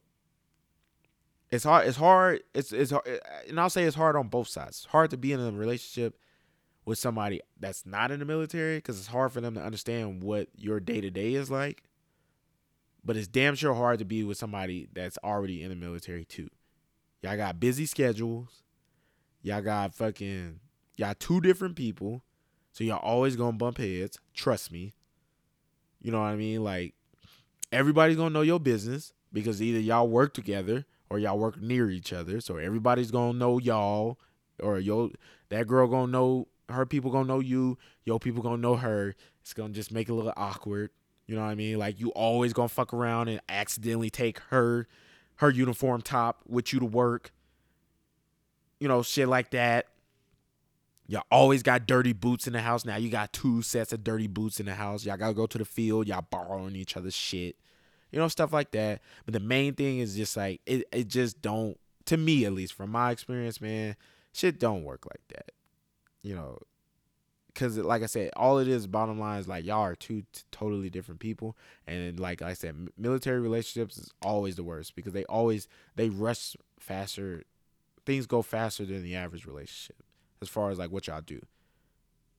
Speaker 1: it's hard. It's hard. It's it's and I'll say it's hard on both sides. It's hard to be in a relationship with somebody that's not in the military because it's hard for them to understand what your day to day is like. But it's damn sure hard to be with somebody that's already in the military too. Y'all got busy schedules. Y'all got fucking y'all two different people. So y'all always gonna bump heads. Trust me. You know what I mean? Like everybody's gonna know your business because either y'all work together or y'all work near each other. So everybody's gonna know y'all or yo that girl gonna know her people gonna know you, your people gonna know her. It's gonna just make it a little awkward. You know what I mean? Like you always gonna fuck around and accidentally take her her uniform top with you to work. You know, shit like that. Y'all always got dirty boots in the house. Now you got two sets of dirty boots in the house. Y'all gotta go to the field. Y'all borrowing each other's shit. You know, stuff like that. But the main thing is just like it, it just don't to me at least from my experience, man, shit don't work like that you know, because like I said, all it is, bottom line is like y'all are two t- totally different people, and like I said, military relationships is always the worst because they always they rush faster, things go faster than the average relationship as far as like what y'all do.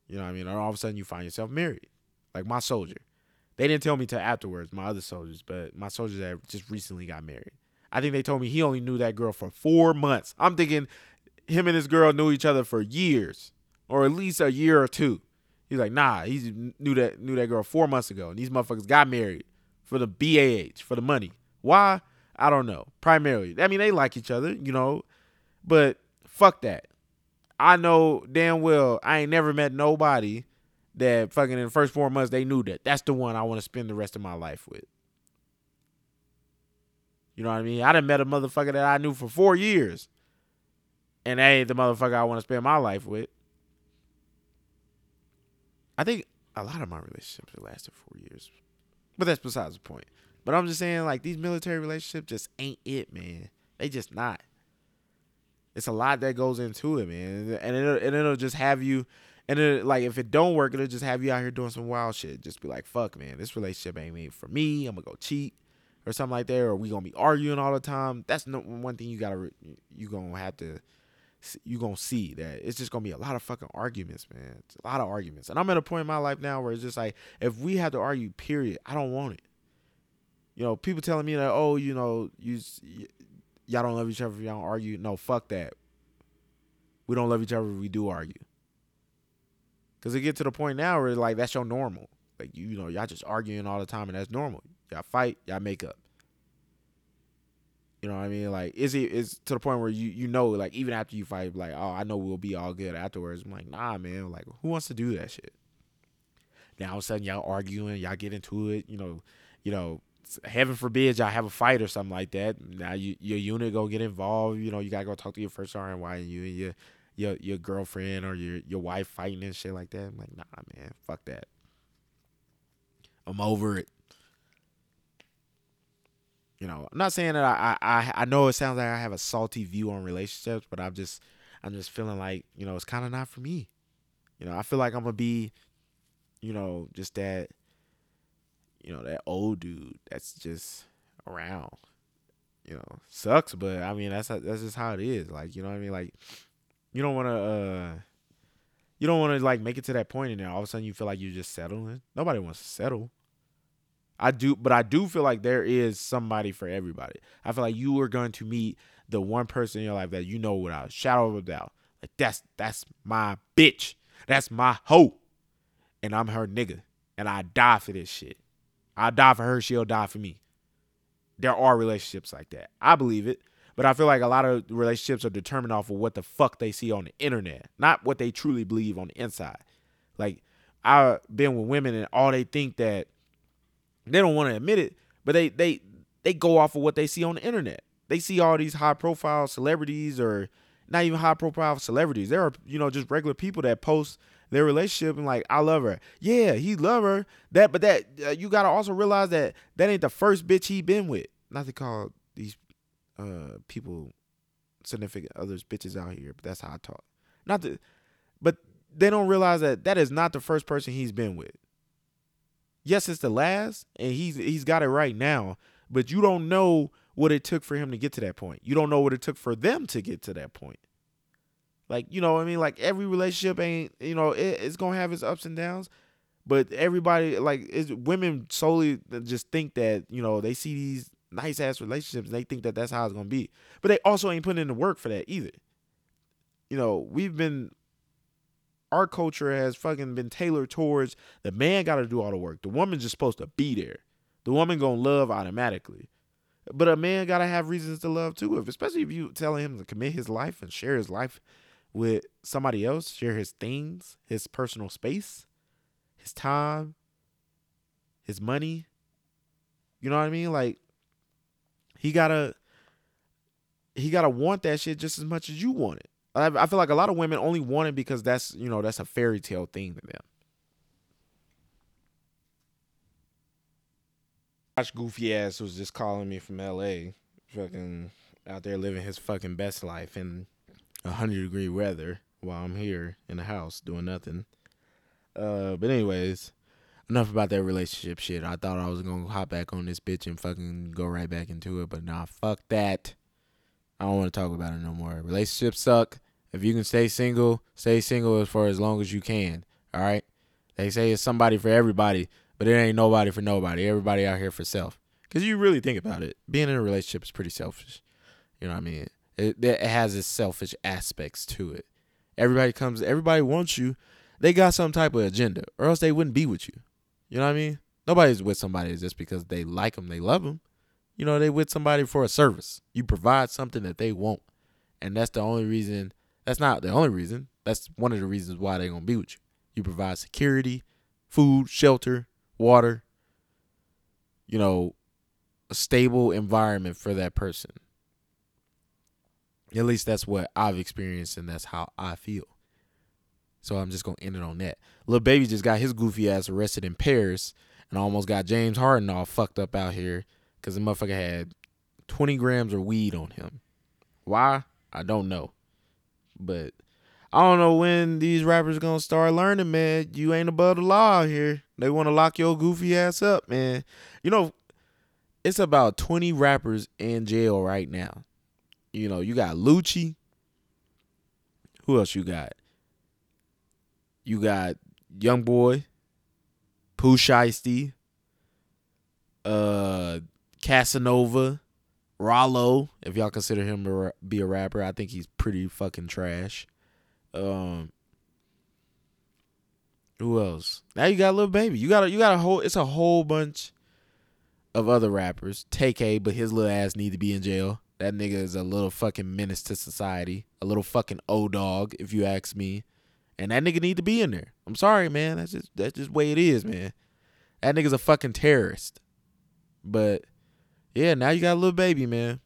Speaker 1: You know what I mean? All of a sudden you find yourself married, like my soldier. They didn't tell me till afterwards, my other soldiers, but my soldiers that just recently got married. I think they told me he only knew that girl for four months. I'm thinking him and his girl knew each other for years or at least a year or two. He's like, nah, he knew that knew that girl four months ago, and these motherfuckers got married for the BAH for the money. Why? I don't know. Primarily, I mean, they like each other, you know, but fuck that. I know damn well I ain't never met nobody that fucking in the first four months they knew that that's the one I want to spend the rest of my life with. You know what I mean? I done met a motherfucker that I knew for four years, and that ain't the motherfucker I want to spend my life with. I think a lot of my relationships have lasted four years, but that's besides the point. But I'm just saying, like these military relationships just ain't it, man. They just not. It's a lot that goes into it, man, and it'll, and it'll just have you, and it like if it don't work, it'll just have you out here doing some wild shit. Just be like, fuck, man, this relationship ain't made for me. I'm gonna go cheat or something like that, or we gonna be arguing all the time. That's no one thing you gotta you gonna have to you gonna see that it's just gonna be a lot of fucking arguments, man. It's a lot of arguments, and I'm at a point in my life now where it's just like if we have to argue, period, I don't want it. You know, people telling me that, oh, you know, you y'all don't love each other if y'all don't argue. No, fuck that. We don't love each other if we do argue. Cause it get to the point now where like that's your normal. Like you, you know, y'all just arguing all the time and that's normal. Y'all fight, y'all make up. You know what I mean? Like, is it is to the point where you you know, like even after you fight, like, oh, I know we'll be all good afterwards. I'm like, nah, man. Like, who wants to do that shit? Now all of a sudden y'all arguing, y'all get into it. You know, you know, heaven forbid y'all have a fight or something like that. Now you, your unit go get involved. You know, you gotta go talk to your first RNY and you and your your your girlfriend or your your wife fighting and shit like that. I'm like, nah, man, fuck that. I'm over it. You know, I'm not saying that I, I I know it sounds like I have a salty view on relationships, but I'm just I'm just feeling like you know it's kind of not for me. You know, I feel like I'm gonna be, you know, just that, you know, that old dude that's just around. You know, sucks, but I mean that's that's just how it is. Like you know what I mean. Like you don't want to. uh you don't want to like make it to that point and then all of a sudden you feel like you're just settling. Nobody wants to settle. I do, but I do feel like there is somebody for everybody. I feel like you are going to meet the one person in your life that you know without a shadow of a doubt. Like that's that's my bitch. That's my hoe. And I'm her nigga. And I die for this shit. I die for her, she'll die for me. There are relationships like that. I believe it. But I feel like a lot of relationships are determined off of what the fuck they see on the internet, not what they truly believe on the inside. Like I've been with women and all they think that they don't want to admit it, but they they they go off of what they see on the internet. They see all these high profile celebrities or not even high profile celebrities. There are, you know, just regular people that post their relationship and like, I love her. Yeah, he love her. That, but that uh, you gotta also realize that that ain't the first bitch he been with. Not to call these uh people significant others bitches out here, but that's how I talk. Not the, but they don't realize that that is not the first person he's been with. Yes, it's the last, and he's he's got it right now. But you don't know what it took for him to get to that point. You don't know what it took for them to get to that point. Like you know, what I mean, like every relationship ain't you know it, it's gonna have its ups and downs. But everybody like is women solely just think that you know they see these nice ass relationships and they think that that's how it's gonna be. But they also ain't putting in the work for that either. You know, we've been our culture has fucking been tailored towards the man got to do all the work. The woman's just supposed to be there. The woman gonna love automatically, but a man gotta have reasons to love too. If especially if you telling him to commit his life and share his life with somebody else, share his things, his personal space, his time, his money. You know what I mean? Like he gotta he gotta want that shit just as much as you want it. I, I feel like a lot of women only want it because that's you know that's a fairy tale thing to them. Josh goofy ass was just calling me from L.A. Fucking out there living his fucking best life in hundred degree weather while I'm here in the house doing nothing. Uh, but anyways, enough about that relationship shit. I thought I was gonna hop back on this bitch and fucking go right back into it, but nah, fuck that. I don't want to talk about it no more. Relationships suck. If you can stay single, stay single for as long as you can. All right. They say it's somebody for everybody, but it ain't nobody for nobody. Everybody out here for self. Because you really think about it, being in a relationship is pretty selfish. You know what I mean? It, it has its selfish aspects to it. Everybody comes, everybody wants you. They got some type of agenda, or else they wouldn't be with you. You know what I mean? Nobody's with somebody just because they like them, they love them. You know, they with somebody for a service. You provide something that they want. And that's the only reason, that's not the only reason. That's one of the reasons why they're going to be with you. You provide security, food, shelter, water, you know, a stable environment for that person. At least that's what I've experienced and that's how I feel. So I'm just gonna end it on that. Lil Baby just got his goofy ass arrested in Paris and almost got James Harden all fucked up out here because the motherfucker had 20 grams of weed on him. Why? I don't know. But I don't know when these rappers gonna start learning, man. You ain't above the law out here. They want to lock your goofy ass up, man. You know, it's about 20 rappers in jail right now. You know, you got Lucci. Who else you got? You got Young Boy, Pooh Shiesty, uh, Casanova, Ralo. If y'all consider him to be a rapper, I think he's pretty fucking trash. Um, who else? Now you got little Baby. You got a, you got a whole. It's a whole bunch of other rappers. Take a, but his little ass need to be in jail. That nigga is a little fucking menace to society. A little fucking O dog, if you ask me And that nigga need to be in there. I'm sorry, man. That's just that's just the way it is, man. That nigga's a fucking terrorist. But yeah, now you got a little baby, man.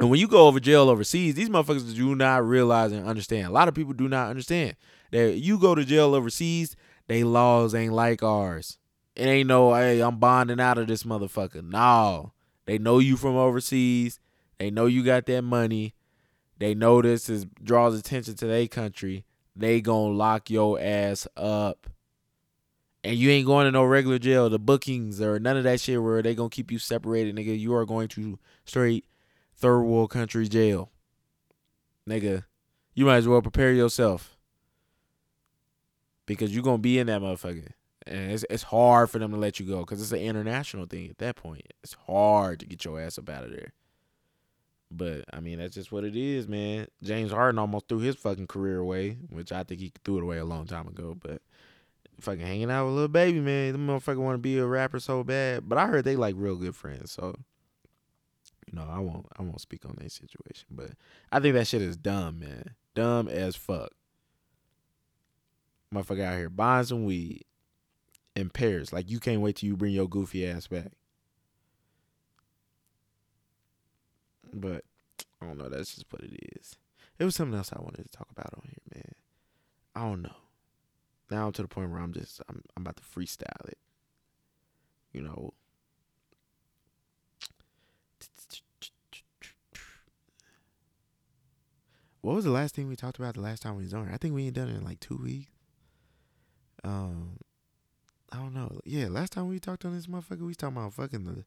Speaker 1: And when you go over jail overseas, these motherfuckers do not realize and understand. A lot of people do not understand that you go to jail overseas, they laws ain't like ours. It ain't no, hey, I'm bonding out of this motherfucker. No. They know you from overseas. They know you got that money. They know this is draws attention to their country. They gonna lock your ass up. And you ain't going to no regular jail. The bookings or none of that shit where they gonna keep you separated, nigga. You are going to straight third world country jail. Nigga, you might as well prepare yourself. Because you're gonna be in that motherfucker. And it's it's hard for them to let you go because it's an international thing at that point. It's hard to get your ass up out of there. But I mean, that's just what it is, man. James Harden almost threw his fucking career away, which I think he threw it away a long time ago. But fucking hanging out with a little baby, man, the motherfucker want to be a rapper so bad. But I heard they like real good friends, so you know, I won't I won't speak on that situation. But I think that shit is dumb, man. Dumb as fuck. Motherfucker out here buying some weed in Paris. Like you can't wait till you bring your goofy ass back. But I don't know. That's just what it is. It was something else I wanted to talk about on here, man. I don't know. Now I'm to the point where I'm just I'm I'm about to freestyle it. You know. What was the last thing we talked about the last time we was on? I think we ain't done it in like two weeks. Um, I don't know. Yeah, last time we talked on this motherfucker, we talking about fucking the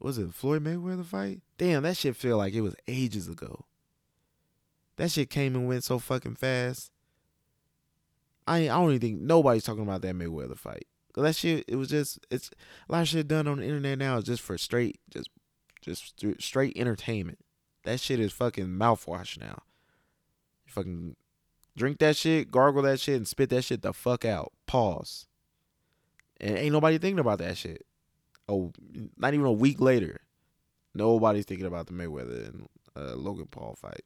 Speaker 1: was it Floyd Mayweather fight? Damn, that shit feel like it was ages ago. That shit came and went so fucking fast. I I don't even think nobody's talking about that Mayweather fight. Cause that shit, it was just it's a lot of shit done on the internet now is just for straight, just just straight entertainment. That shit is fucking mouthwash now. You fucking drink that shit, gargle that shit, and spit that shit the fuck out. Pause. And ain't nobody thinking about that shit. Oh, not even a week later, nobody's thinking about the Mayweather and uh, Logan Paul fight.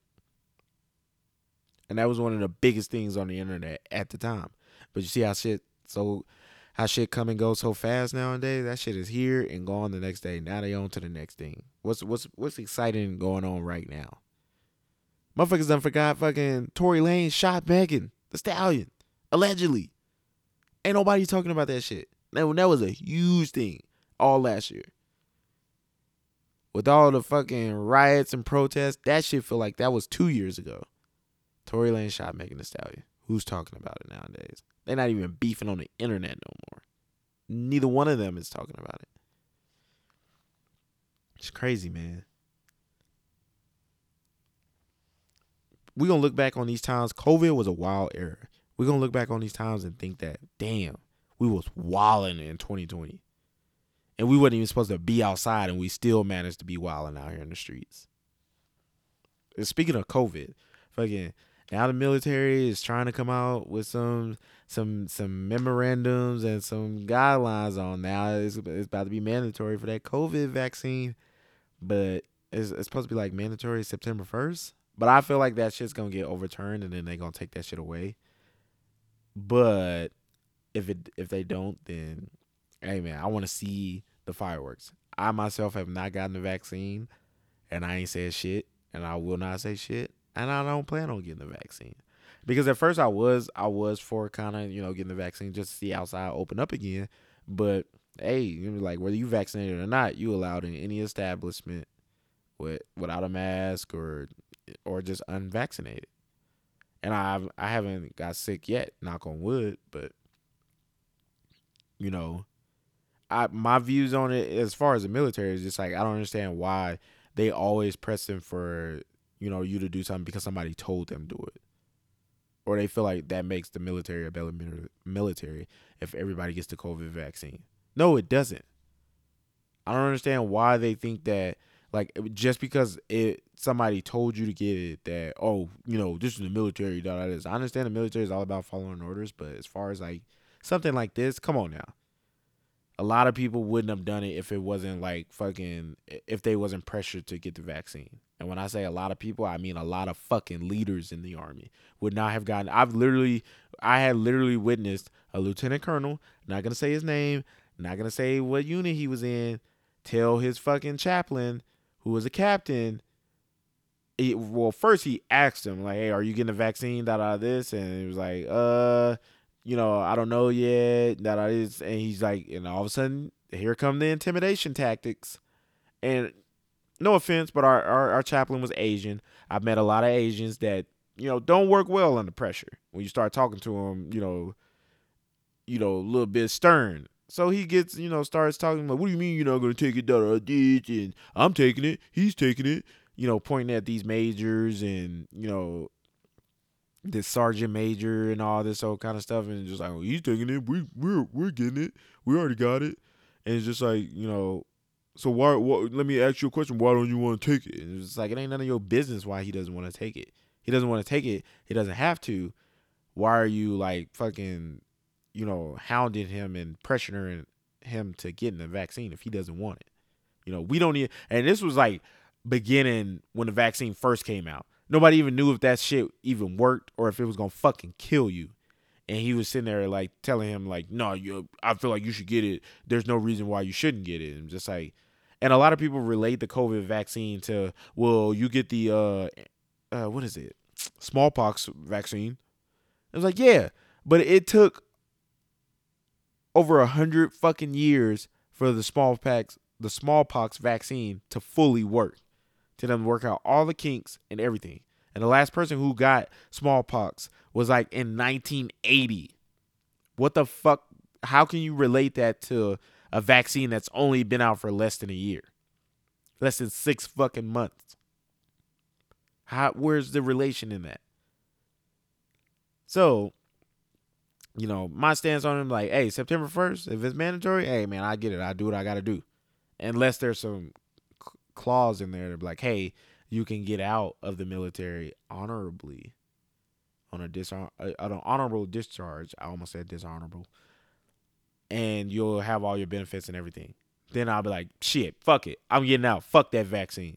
Speaker 1: And that was one of the biggest things on the internet at the time. But you see how shit so how shit come and go so fast nowadays. That shit is here and gone the next day. Now they on to the next thing. What's what's what's exciting going on right now? Motherfuckers done forgot fucking Tory Lanez shot Megan Thee Stallion allegedly. Ain't nobody talking about that shit. That, that was a huge thing all last year. With all the fucking riots and protests, that shit feel like that was two years ago. Tory Lanez shot Megan Thee Stallion. Who's talking about it nowadays? They're not even beefing on the internet no more. Neither one of them is talking about it. It's crazy, man. We're gonna look back on these times. COVID was a wild era. We're gonna look back on these times and think that, damn, we was wilding in 2020. And we weren't even supposed to be outside and we still managed to be wilding out here in the streets. And speaking of COVID, fucking now the military is trying to come out with some some some memorandums and some guidelines on now it's, it's about to be mandatory for that COVID vaccine, but it's, it's supposed to be like mandatory September first. But I feel like that shit's gonna get overturned and then they're gonna take that shit away. But if it if they don't, then hey man, I want to see the fireworks. I myself have not gotten the vaccine, and I ain't said shit, and I will not say shit, and I don't plan on getting the vaccine. Because at first I was I was for kind of you know getting the vaccine just to see outside open up again, but hey, like whether you vaccinated or not, you allowed in any establishment with without a mask or or just unvaccinated. And I I haven't got sick yet, knock on wood, but you know, I my views on it as far as the military is just like I don't understand why they always pressing for you know you to do something because somebody told them do it, or they feel like that makes the military a better military if everybody gets the COVID vaccine. No, it doesn't. I don't understand why they think that like just because it somebody told you to get it that oh you know this is the military that is. I understand the military is all about following orders, but as far as like something like this, come on now a lot of people wouldn't have done it if it wasn't like fucking if they wasn't pressured to get the vaccine. And when I say a lot of people, I mean a lot of fucking leaders in the army would not have gotten. I've literally, I had literally witnessed a lieutenant colonel. Not gonna say his name. Not gonna say what unit he was in. Tell his fucking chaplain, who was a captain. He, well, first he asked him like, "Hey, are you getting a vaccine?" Out of this, and he was like, "Uh, you know, I don't know yet." That is, and he's like, and all of a sudden, here come the intimidation tactics, and no offense, but our, our, our chaplain was Asian. I've met a lot of Asians that you know don't work well under pressure. When you start talking to them, you know, you know, a little bit stern. So he gets, you know, starts talking like, "What do you mean you're not going to take it down a ditch?" And I'm taking it. He's taking it. You know, pointing at these majors and you know, this sergeant major and all this old kind of stuff, and just like, "Oh, he's taking it. We we're we're getting it. We already got it." And it's just like, you know, so why, why? Let me ask you a question. Why don't you want to take it? And it's like it ain't none of your business why he doesn't want to take it. He doesn't want to take it. He doesn't have to. Why are you like fucking, you know, hounding him and pressuring him to getting the vaccine if he doesn't want it? You know, we don't need. And this was like beginning when the vaccine first came out. Nobody even knew if that shit even worked or if it was gonna fucking kill you. And he was sitting there like telling him like no you i feel like you should get it. There's no reason why you shouldn't get it. And just like and a lot of people relate the covid vaccine to well you get the uh uh what is it? Smallpox vaccine. It was like yeah but it took over a hundred fucking years for the smallpox the smallpox vaccine to fully work to them work out all the kinks and everything and the last person who got smallpox was like in 1980. What the fuck? How can you relate that to a vaccine that's only been out for less than a year? Less than six fucking months. How where's the relation in that? So, you know, my stance on him like, hey, September 1st, if it's mandatory, hey man, I get it. I do what I gotta do. Unless there's some clause in there to be like, hey, you can get out of the military honorably on a dishon- uh, an honorable discharge. I almost said dishonorable, and you'll have all your benefits and everything. Then I'll be like, shit, fuck it, I'm getting out. Fuck that vaccine.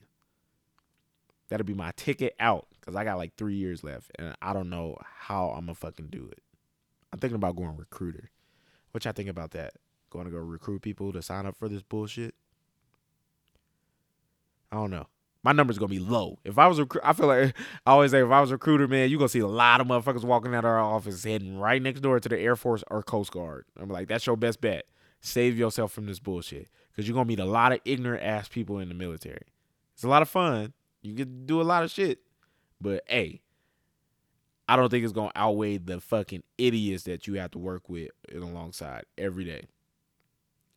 Speaker 1: That'll be my ticket out because I got like three years left, and I don't know how I'm gonna fucking do it. I'm thinking about going recruiter. What y'all think about that? Going to go recruit people to sign up for this bullshit? I don't know my number's gonna be low. If I was a, I feel like I always say if I was a recruiter, man, you gonna see a lot of motherfuckers walking out of our office heading right next door to the Air Force or Coast Guard. I'm like, that's your best bet. Save yourself from this bullshit because you're gonna meet a lot of ignorant ass people in the military. It's a lot of fun. You get do a lot of shit, but hey, I don't think it's gonna outweigh the fucking idiots that you have to work with alongside every day.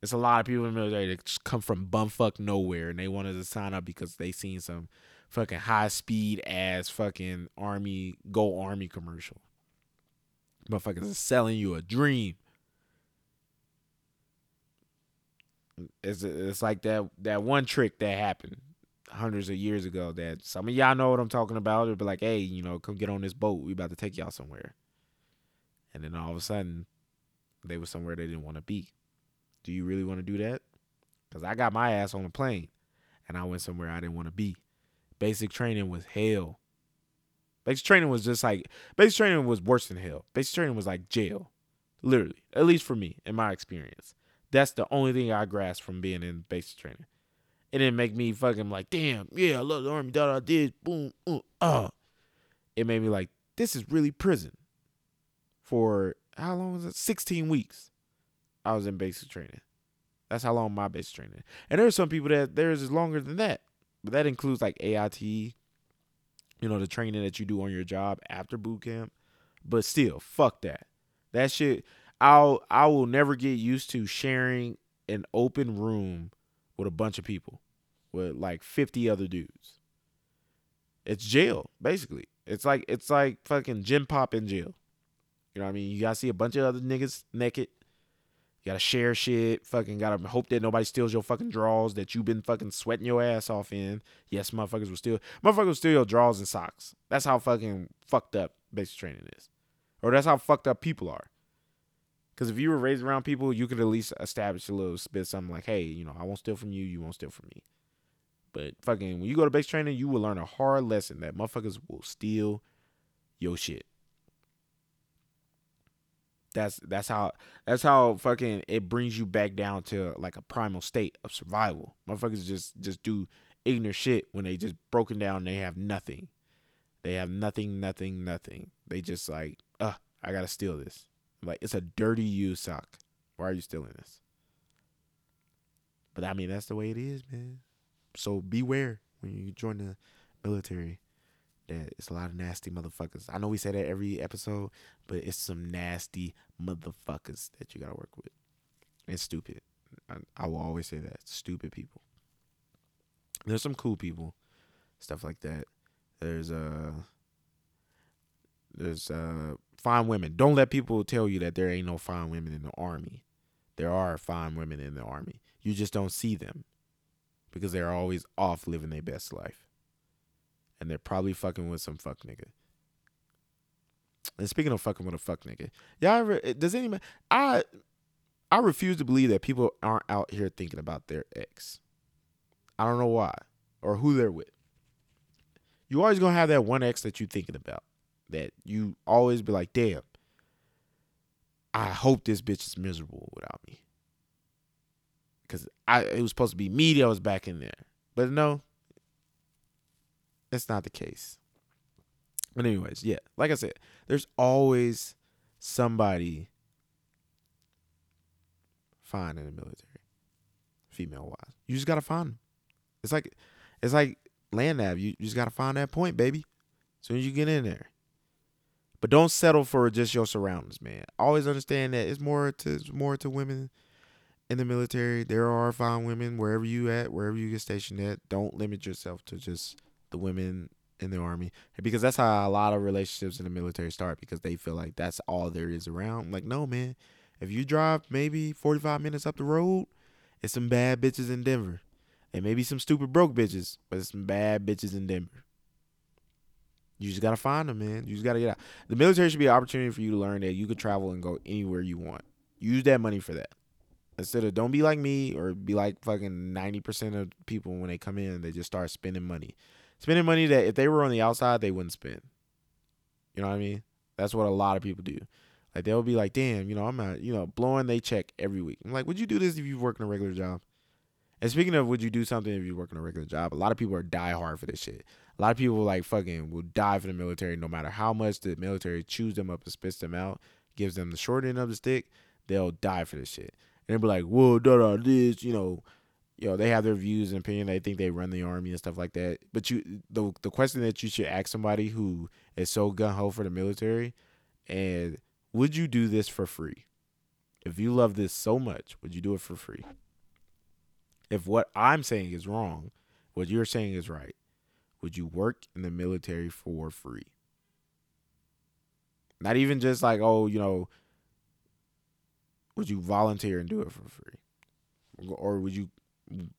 Speaker 1: It's a lot of people in the military that just come from bumfuck nowhere and they wanted to sign up because they seen some fucking high speed ass fucking army go army commercial. Motherfuckers selling you a dream. It's it's like that that one trick that happened hundreds of years ago that some of y'all know what I'm talking about. It'll be like, hey, you know, come get on this boat. We about to take y'all somewhere. And then all of a sudden, they were somewhere they didn't want to be. Do you really want to do that? Because I got my ass on a plane and I went somewhere I didn't want to be. Basic training was hell. Basic training was just like, basic training was worse than hell. Basic training was like jail. Literally. At least for me, in my experience. That's the only thing I grasped from being in basic training. It didn't make me fucking like, damn, yeah, I love the army, that I did, boom, uh, uh. It made me like, this is really prison. For how long was it? 16 weeks. I was in basic training. That's how long my basic training. And there's some people that theirs is longer than that. But that includes like AIT, you know, the training that you do on your job after boot camp. But still, fuck that. That shit I'll I will never get used to sharing an open room with a bunch of people. With like 50 other dudes. It's jail, basically. It's like it's like fucking gen pop in jail. You know what I mean? You gotta see a bunch of other niggas naked gotta share shit. Fucking gotta hope that nobody steals your fucking drawers that you've been fucking sweating your ass off in. Yes, motherfuckers will steal. Motherfuckers will steal your drawers and socks. That's how fucking fucked up basic training is, or that's how fucked up people are. Because if you were raised around people, you could at least establish a little bit something like, hey, you know, I won't steal from you, you won't steal from me. But fucking, when you go to base training, you will learn a hard lesson that motherfuckers will steal your shit. That's that's how that's how fucking it brings you back down to like a primal state of survival. Motherfuckers just just do ignorant shit when they just broken down. they have nothing. They have nothing, nothing, nothing. They just like, uh, I gotta steal this. Like it's a dirty you sock. Why are you stealing this? But I mean, that's the way it is, man. So beware when you join the military. That it's a lot of nasty motherfuckers. I know we say that every episode, but it's some nasty motherfuckers that you gotta work with. It's stupid. I, I will always say that. Stupid people. There's some cool people, stuff like that. There's uh there's uh fine women. Don't let people tell you that there ain't no fine women in the army. There are fine women in the army. You just don't see them because they're always off living their best life. And they're probably fucking with some fuck nigga. And speaking of fucking with a fuck nigga, y'all ever eh, does anyone I I refuse to believe that people aren't out here thinking about their ex. I don't know why or who they're with. You always gonna have that one ex that you thinking about that you always be like, damn, I hope this bitch is miserable without me. Cause I it was supposed to be me that was back in there. But no, that's not the case. But anyways, yeah, like I said, there's always somebody fine in the military, female wise. You just gotta find them. It's like it's like land nav. You, you just gotta find that point, baby. As soon as you get in there. But don't settle for just your surroundings, man. Always understand that it's more to it's more to women in the military. There are fine women wherever you at, wherever you get stationed at. Don't limit yourself to just the women in the army because that's how a lot of relationships in the military start because they feel like that's all there is around. Like, no, man. If you drive maybe 45 minutes up the road, it's some bad bitches in Denver. And maybe some stupid broke bitches, but it's some bad bitches in Denver. You just gotta find them, man. You just gotta get out. The military should be an opportunity for you to learn that you could travel and go anywhere you want. Use that money for that. Instead of don't be like me or be like fucking ninety percent of people when they come in, they just start spending money. Spending money that if they were on the outside, they wouldn't spend. You know what I mean? That's what a lot of people do. Like they'll be like, damn, you know, I'm not, you know, blowing they check every week. I'm like, would you do this if you work in a regular job? And speaking of, would you do something if you work in a regular job? A lot of people are die hard for this shit. A lot of people like fucking will die for the military, no matter how much the military chews them up and spits them out, gives them the short end of the stick. They'll die for this shit. And they'll be like, "Whoa, da da, this," you know, you know, they have their views and opinion. They think they run the army and stuff like that. But you, the the question that you should ask somebody who is so gun ho for the military, and would you do this for free? If you love this so much, would you do it for free? If what I'm saying is wrong, what you're saying is right, would you work in the military for free? Not even just like, oh, you know, would you volunteer and do it for free? Or would you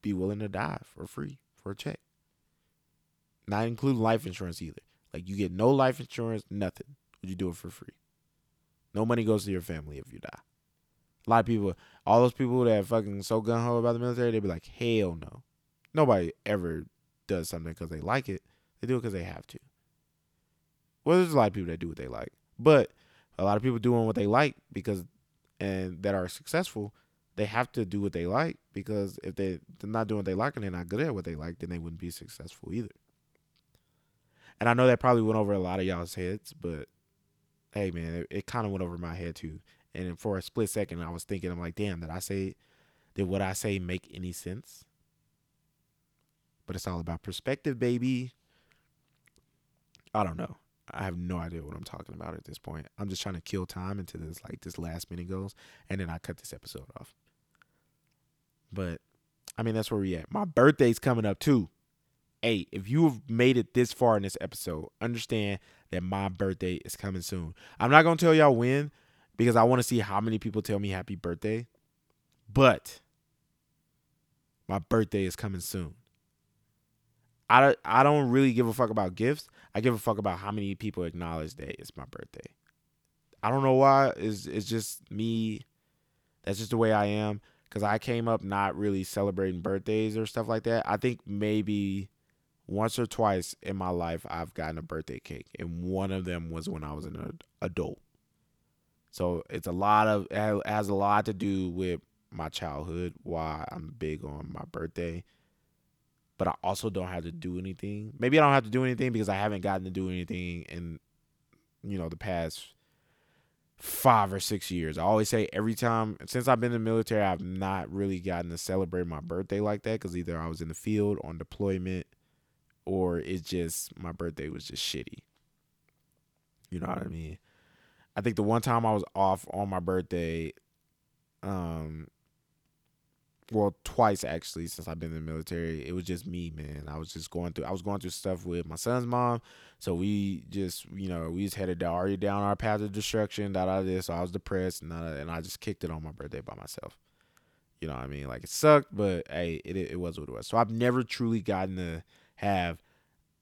Speaker 1: be willing to die for free for a check? Not including life insurance either. Like you get no life insurance, nothing. Would you do it for free? No money goes to your family if you die. A lot of people, all those people that fucking so gun ho about the military, they'd be like, hell no. Nobody ever does something because they like it. They do it because they have to. Well, there's a lot of people that do what they like, but a lot of people doing what they like because and that are successful, they have to do what they like because if they, they're not doing what they like and they're not good at what they like, then they wouldn't be successful either. And I know that probably went over a lot of y'all's heads, but hey, man, it, it kind of went over my head too. And for a split second, I was thinking, I'm like, damn, did I say, did what I say make any sense? But it's all about perspective, baby. I don't know. I have no idea what I'm talking about at this point. I'm just trying to kill time until this like this last minute goes, and then I cut this episode off. But I mean, that's where we at. My birthday's coming up too. Hey, if you've made it this far in this episode, understand that my birthday is coming soon. I'm not gonna tell y'all when because I want to see how many people tell me happy birthday. But my birthday is coming soon. I, I don't really give a fuck about gifts. I give a fuck about how many people acknowledge that it's my birthday. I don't know why. It's, it's just me That's just the way I am. Cause I came up not really celebrating birthdays or stuff like that. I think maybe once or twice in my life I've gotten a birthday cake, and one of them was when I was an adult. So it's a lot of it has a lot to do with my childhood. Why I'm big on my birthday, but I also don't have to do anything. Maybe I don't have to do anything because I haven't gotten to do anything in you know the past five or six years. I always say every time since I've been in the military, I've not really gotten to celebrate my birthday like that because either I was in the field on deployment or it's just my birthday was just shitty. You know what I mean? I think the one time I was off on my birthday, um, well, twice actually since I've been in the military. It was just me, man. I was just going through. I was going through stuff with my son's mom, so we just, you know, we just headed already down our path of destruction. Da da this. So I was depressed, and I, and I just kicked it on my birthday by myself. You know what I mean? Like it sucked, but hey, it it was what it was. So I've never truly gotten to have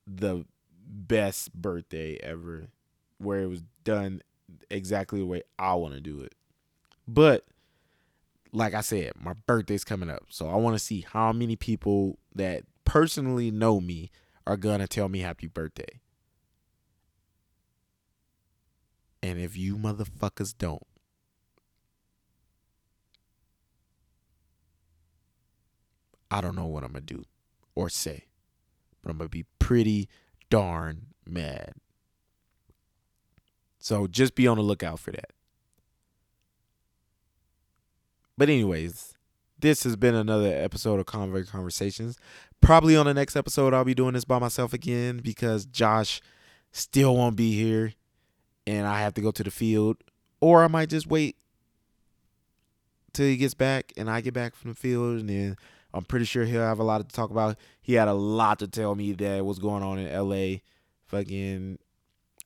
Speaker 1: the best birthday ever, where it was done exactly the way I want to do it. But like I said, my birthday's coming up. So I want to see how many people that personally know me are going to tell me happy birthday. And if you motherfuckers don't, I don't know what I'm going to do or say, but I'm going to be pretty darn mad. So just be on the lookout for that. But anyways, this has been another episode of Convert Conversations. Probably on the next episode, I'll be doing this by myself again because Josh still won't be here and I have to go to the field. Or I might just wait till he gets back and I get back from the field and then I'm pretty sure he'll have a lot to talk about. He had a lot to tell me that was going on in LA. Fucking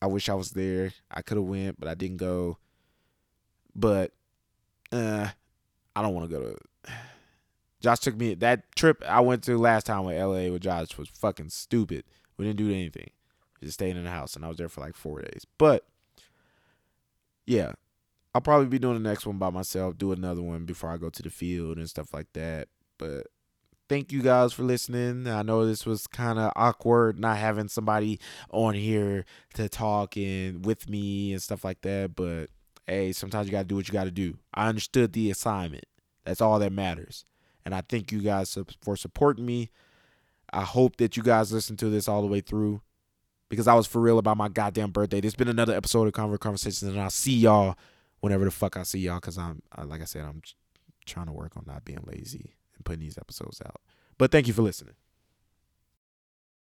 Speaker 1: I wish I was there. I could have went, but I didn't go. But uh I don't want to go to. Josh took me that trip I went to last time with LA with Josh was fucking stupid. We didn't do anything. Just stayed in the house and I was there for like four days. But yeah, I'll probably be doing the next one by myself, do another one before I go to the field and stuff like that. But thank you guys for listening. I know this was kind of awkward not having somebody on here to talk and with me and stuff like that, but hey, sometimes you got to do what you got to do. I understood the assignment. That's all that matters. And I thank you guys for supporting me. I hope that you guys listen to this all the way through because I was for real about my goddamn birthday. There's been another episode of Convert Conversations, and I'll see y'all whenever the fuck I see y'all because I'm, like I said, I'm trying to work on not being lazy and putting these episodes out. But thank you for listening.